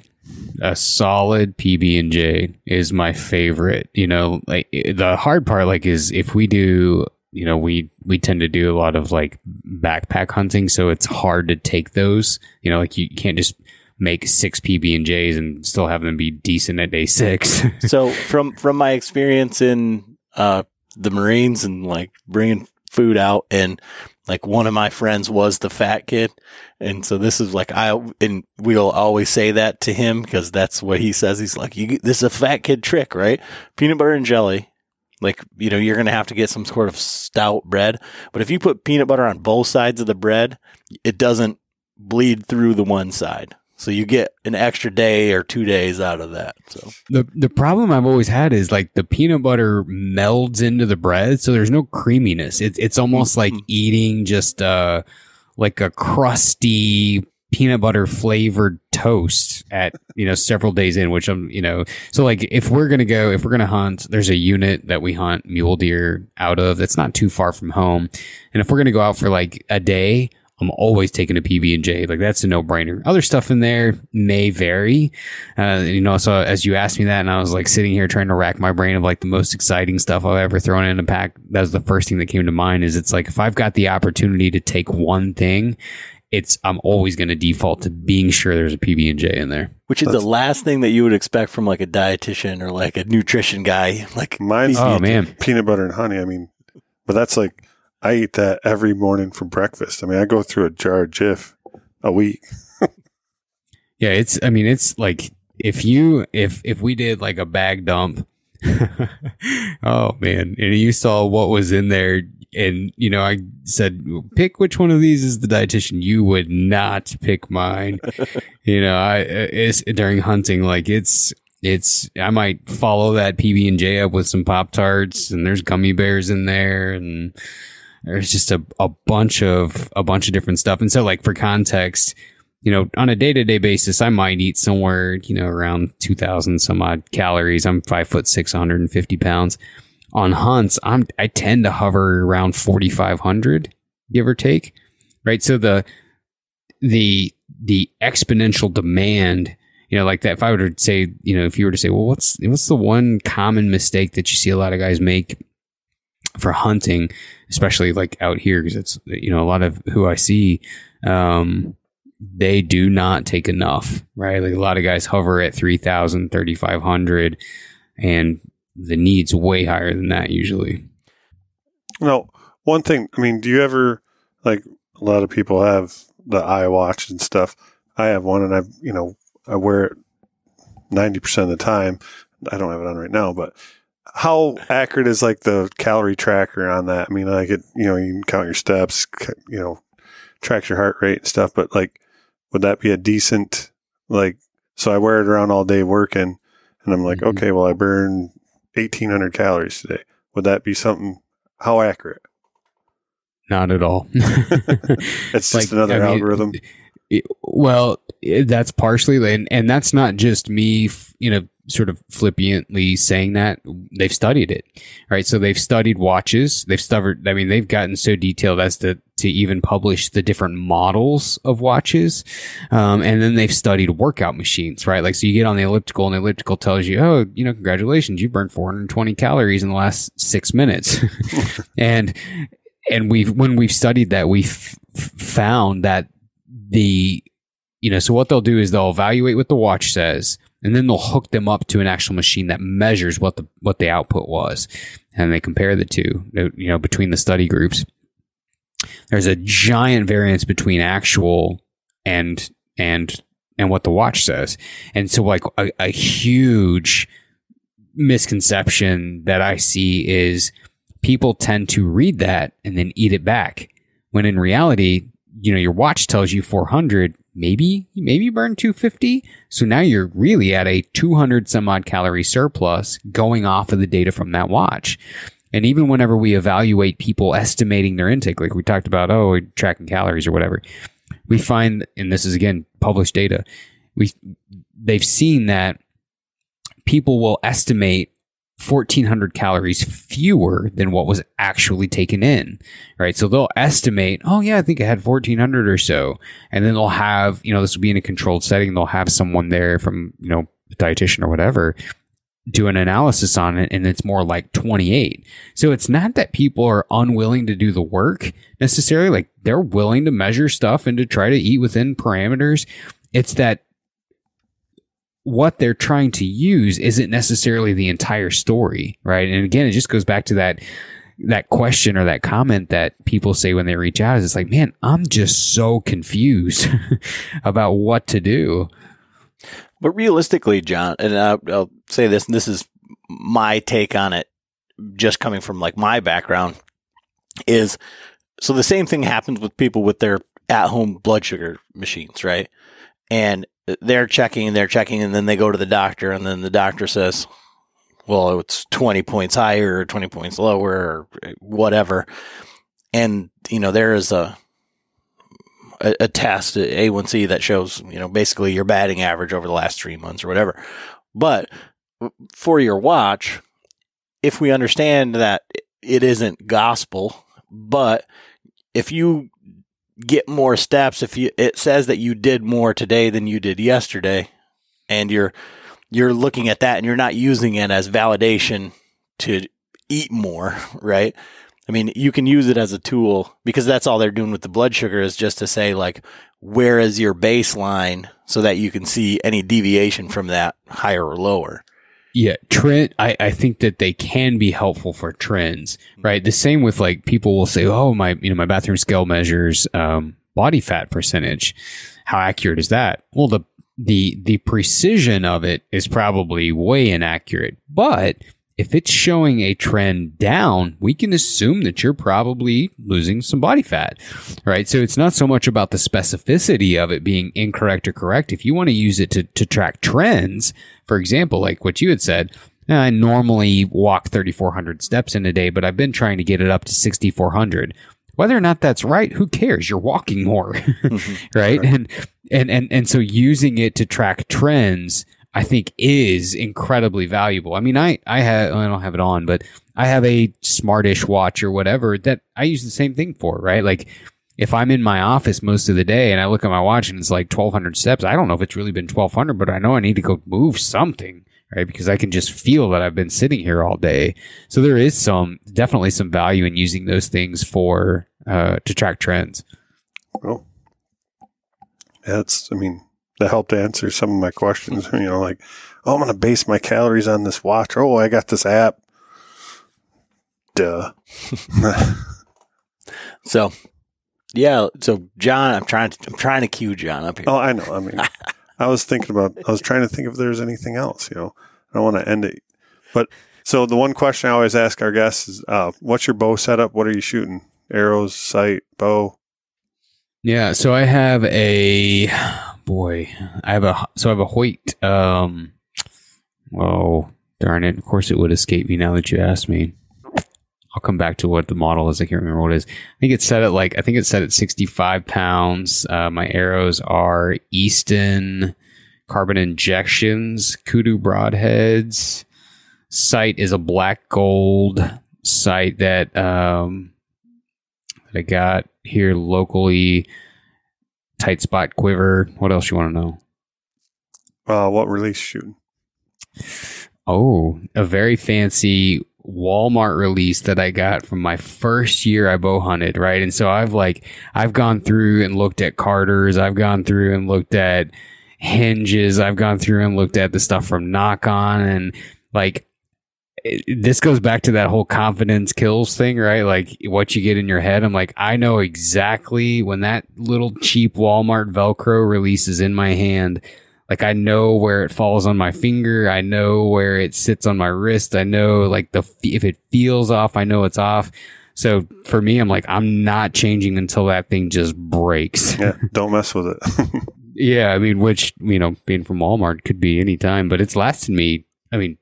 A solid PB and J is my favorite. You know, like eh, the hard part like is if we do, you know, we we tend to do a lot of like backpack hunting, so it's hard to take those. You know, like you can't just make six PB and J's and still have them be decent at day six. [LAUGHS] so from from my experience in uh, the Marines and like bringing food out and like one of my friends was the fat kid. And so this is like, I, and we'll always say that to him because that's what he says. He's like, you, this is a fat kid trick, right? Peanut butter and jelly. Like, you know, you're to have to get some sort of stout bread. But if you put peanut butter on both sides of the bread, it doesn't bleed through the one side. So you get an extra day or two days out of that. So the the problem I've always had is like the peanut butter melds into the bread, so there's no creaminess. It's it's almost like eating just uh like a crusty peanut butter flavored toast at you know several days in which i'm you know so like if we're gonna go if we're gonna hunt there's a unit that we hunt mule deer out of that's not too far from home and if we're gonna go out for like a day I'm always taking a PB and J. Like that's a no brainer. Other stuff in there may vary. Uh, you know, so as you asked me that, and I was like sitting here trying to rack my brain of like the most exciting stuff I've ever thrown in a pack. That was the first thing that came to mind. Is it's like if I've got the opportunity to take one thing, it's I'm always going to default to being sure there's a PB and J in there. Which is That's, the last thing that you would expect from like a dietitian or like a nutrition guy. Like mine's oh man, peanut butter and honey. I mean, but that's like I eat that every morning for breakfast. I mean, I go through a jar of Jif a week. [LAUGHS] yeah, it's. I mean, it's like if you if if we did like a bag dump. [LAUGHS] oh man, and you saw what was in there, and you know, I said, pick which one of these is the dietitian. You would not pick mine. [LAUGHS] you know, I it's during hunting, like it's it's I might follow that PB and J up with some Pop Tarts, and there's gummy bears in there, and There's just a, a bunch of a bunch of different stuff. And so like for context, you know, on a day to day basis, I might eat somewhere, you know, around 2000 some odd calories. I'm five foot six, 150 pounds. On hunts, I'm, I tend to hover around 4,500, give or take. Right. So the, the, the exponential demand, you know, like that. If I were to say, you know, if you were to say, well, what's, what's the one common mistake that you see a lot of guys make for hunting, especially like out here? Cause it's, you know, a lot of who I see, um, they do not take enough, right? Like a lot of guys hover at 3,000, 3,500, and the need's way higher than that usually. No, one thing, I mean, do you ever, like a lot of people have the iWatch and stuff. I have one and I, you know, I wear it 90% of the time. I don't have it on right now, but how accurate is like the calorie tracker on that? I mean, like it, you know, you can count your steps, you know, tracks your heart rate and stuff, but like would that be a decent like so I wear it around all day working and I'm like, mm-hmm. okay, well I burned 1800 calories today. Would that be something how accurate? Not at all. [LAUGHS] it's just like, another I mean, algorithm. It, well, that's partially and and that's not just me, you know, sort of flippantly saying that they've studied it right? So they've studied watches. They've studied i mean they've gotten so detailed as to to even publish the different models of watches. Um, and then they've studied workout machines right? Like so you get on the elliptical and the elliptical tells you oh you know congratulations you burned 420 calories in the last six minutes. [LAUGHS] And and we've when we've studied that we've found that the you know so what they'll do is they'll evaluate what the watch says and then they'll hook them up to an actual machine that measures what the what the output was. And they compare the two uh, you know between the study groups. There's a giant variance between actual and and and what the watch says. And so like a, a huge misconception that i see is people tend to read that and then eat it back. When in reality you know your watch tells you 400 maybe maybe you burn 250 so now you're really at a 200 some odd calorie surplus going off of the data from that watch. And even whenever we evaluate people estimating their intake like we talked about oh tracking calories or whatever we find and this is again published data we they've seen that people will estimate 1400 calories fewer than what was actually taken in, right? So they'll estimate, oh yeah, I think I had 1400 or so. And then they'll have, you know, this will be in a controlled setting. They'll have someone there from, you know, a dietitian or whatever do an analysis on it and it's more like 28. So it's not that people are unwilling to do the work necessarily. Like they're willing to measure stuff and to try to eat within parameters. It's that what they're trying to use isn't necessarily the entire story, right? And again, it just goes back to that that question or that comment that people say when they reach out is it's like, man, I'm just so confused [LAUGHS] about what to do. But realistically, John, and I'll, I'll say this, and this is my take on it, just coming from like my background, is so the same thing happens with people with their at home blood sugar machines, right? And they're checking and they're checking and then they go to the doctor and then the doctor says, well, it's 20 points higher or 20 points lower or whatever. And, you know, there is a, a, a test, A1C that shows, you know, basically your batting average over the last three months or whatever. But for your watch, if we understand that it isn't gospel, but if you get more steps if you it says that you did more today than you did yesterday and you're you're looking at that and you're not using it as validation to eat more, [LAUGHS] right? I mean, you can use it as a tool because that's all they're doing with the blood sugar is just to say like where is your baseline so that you can see any deviation from that higher or lower. Yeah, trend. I, I think that they can be helpful for trends, right? The same with like people will say, "Oh, my you know my bathroom scale measures um, body fat percentage. How accurate is that?" Well, the the the precision of it is probably way inaccurate, but if it's showing a trend down, we can assume that you're probably losing some body fat, right? So it's not so much about the specificity of it being incorrect or correct. If you want to use it to, to track trends, for example, like what you had said, uh, I normally walk 3,400 steps in a day, but I've been trying to get it up to 6,400. Whether or not that's right, who cares? You're walking more, [LAUGHS] mm-hmm. right? And, and, and, and so using it to track trends, I think is incredibly valuable. I mean, I, I have, I don't have it on, but I have a smartish watch or whatever that I use the same thing for, right? Like if I'm in my office most of the day and I look at my watch and it's like 1200 steps, I don't know if it's really been 1200, but I know I need to go move something, right? Because I can just feel that I've been sitting here all day. So there is some, definitely some value in using those things for, uh, to track trends. Well, that's, I mean, that helped answer some of my questions. You know, like, oh, I'm going to base my calories on this watch. Oh, I got this app. Duh. [LAUGHS] So, yeah. So, John, I'm trying to I'm trying to cue John up here. oh, I know. I mean, [LAUGHS] I was thinking about, I was trying to think if there's anything else, you know, I don't want to end it. But so the one question I always ask our guests is, uh, what's your bow setup? What are you shooting? Arrows, sight, bow? Yeah. So I have a, boy, I have a, so I have a Hoyt, um, oh, darn it. Of course it would escape me now that you asked me. I'll come back to what the model is. I can't remember what it is. I think it's set at like I think it's set at 65 pounds. Uh, my arrows are Easton Carbon Injexions, kudu broadheads. Sight is a black gold sight that um, that I got here locally. Tight spot quiver. What else you want to know? Uh, what release shooting? Oh, a very fancy Walmart release that I got from my first year I bow hunted, right? And so I've like I've gone through and looked at Carter's, I've gone through and looked at hinges, I've gone through and looked at the stuff from Nock On and like it, this goes back to that whole confidence kills thing, right? Like what you get in your head. I'm like, I know exactly when that little cheap Walmart Velcro releases in my hand, like I know where it falls on my finger. I know where it sits on my wrist. I know like the if it feels off, I know it's off. So for me, I'm like I'm not changing until that thing just breaks. Yeah, don't mess with it. [LAUGHS] yeah, I mean, which you know, being from Walmart could be any time, but it's lasted me. I mean,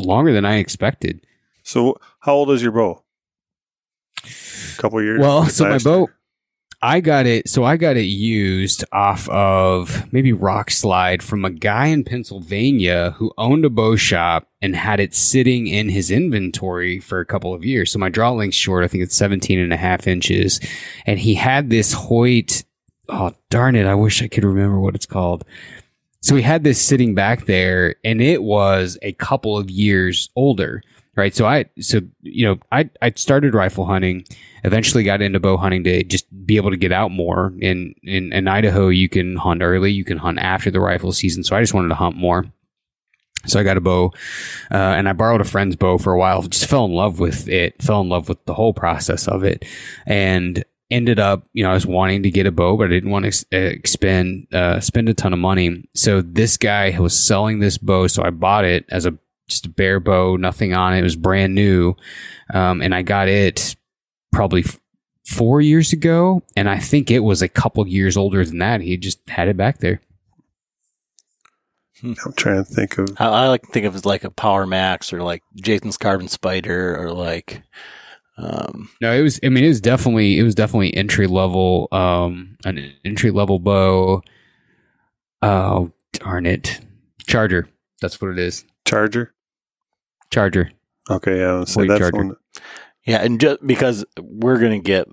longer than I expected. so, how old is your bow? A couple years. Well, so my bow, year? I got it. So I got it used off of maybe Rokslide from a guy in Pennsylvania who owned a bow shop and had it sitting in his inventory for a couple of years. So my draw length's short. I think it's 17 and a half inches. And he had this Hoyt. Oh, darn it. I wish I could remember what it's called. So we had this sitting back there and it was a couple of years older. Right. So I, so, you know, I, I started rifle hunting, eventually got into bow hunting to just be able to get out more. In, in, in Idaho, you can hunt early, you can hunt after the rifle season. So I just wanted to hunt more. So I got a bow, uh, and I borrowed a friend's bow for a while. Just fell in love with it. Fell in love with the whole process of it, and ended up, you know, I was wanting to get a bow, but I didn't want to ex- expend uh, spend a ton of money. So this guy was selling this bow, so I bought it as a just a bare bow, nothing on it. It was brand new, um, and I got it probably f- four years ago, and I think it was a couple years older than that. He just had it back there. I'm trying to think of. I, I like to think of it as like a Power Max or like Jason's Carbon Spyder or like, um, No, it was. I mean, it was definitely. It was definitely entry level. Um, an entry level bow. Oh darn it! Charger. That's what it is. Charger. Charger. Okay, yeah, I say that's Charger. one. yeah, and just because we're gonna get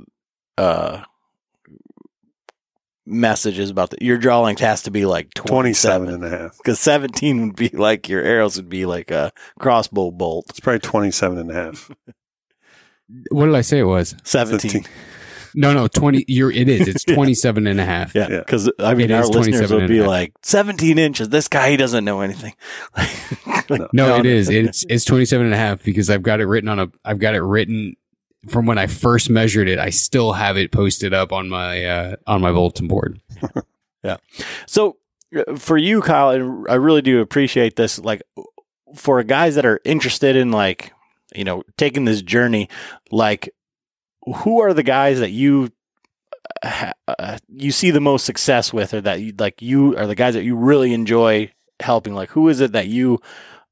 uh messages about that, your draw length has to be like 27 27 and a half. because 17 would be like your arrows would be like a crossbow bolt. It's probably 27 and a half. [LAUGHS] What did I say it was? 17. 17. No, no, twenty. You're. It is. It's [LAUGHS] 27 and a half. Yeah, Yeah. because I mean, It our listeners 27 would be like 17 inches. This guy, he doesn't know anything. [LAUGHS] Like, No, it is. It's it's 27 and a half because I've got it written on a. I've got it written from when I first measured it. I still have it posted up on my uh, on my bulletin board. [LAUGHS] Yeah. So uh, for you, Kyle, and I really do appreciate this. Like for guys that are interested in like you know taking this journey, like who are the guys that you uh, you see the most success with, or that you like you are the guys that you really enjoy helping? Like who is it that you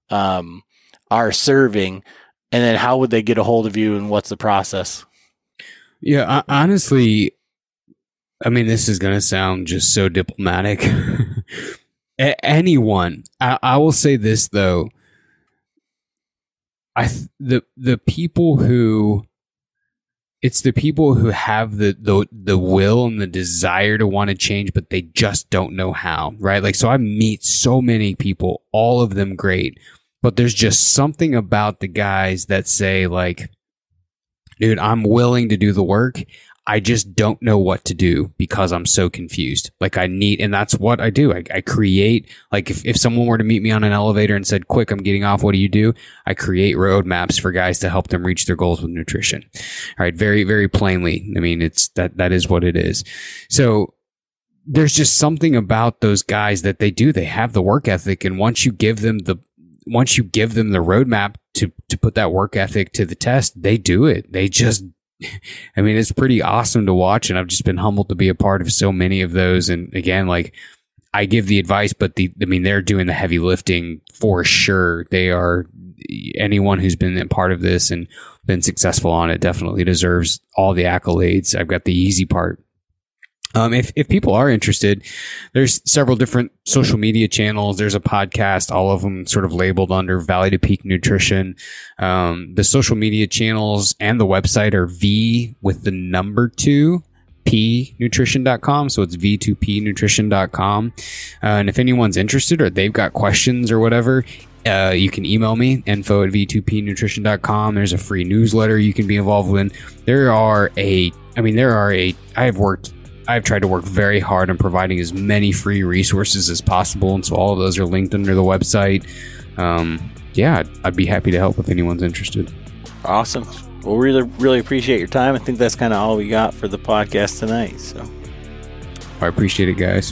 um are serving, and then how would they get a hold of you, and what's the process? Yeah, honestly, I mean, this is going to sound just so diplomatic. [LAUGHS] anyone, I, I, will say this though. I the the people who it's the people who have the, the the will and the desire to want to change but they just don't know how right? Like so i meet so many people all of them great but there's just something about the guys that say like dude i'm willing to do the work I just don't know what to do because I'm so confused. Like I need, and that's what I do. I, I, create, like if, if someone were to meet me on an elevator and said, quick, I'm getting off. What do you do? I create roadmaps for guys to help them reach their goals with nutrition. All right. Very, very plainly. I mean, it's that, that is what it is. So there's just something about those guys that they do. They have the work ethic. And once you give them the, once you give them the roadmap to, to put that work ethic to the test, they do it. They just [LAUGHS] I mean, it's pretty awesome to watch, and I've just been humbled to be a part of so many of those. And again, like I give the advice, but the I mean, they're doing the heavy lifting for sure. They are anyone who's been a part of this and been successful on it definitely deserves all the accolades. I've got the easy part um, if, if people are interested, there's several different social media channels. There's a podcast, all of them sort of labeled under Valley 2 Peak Nutrition. Um, the social media channels and the website are V with the number two pnutrition.com. So it's v2pnutrition.com. Uh, and if anyone's interested or they've got questions or whatever, uh, you can email me info at v2pnutrition.com. There's a free newsletter you can be involved in. There are a, I mean, there are a, I have worked I've tried to work very hard on providing as many free resources as possible, and so all of those are linked under the website. Um, yeah, I'd, I'd be happy to help if anyone's interested. Awesome. Well, really, really appreciate your time. I think that's kind of all we got for the podcast tonight. So, I appreciate it, guys.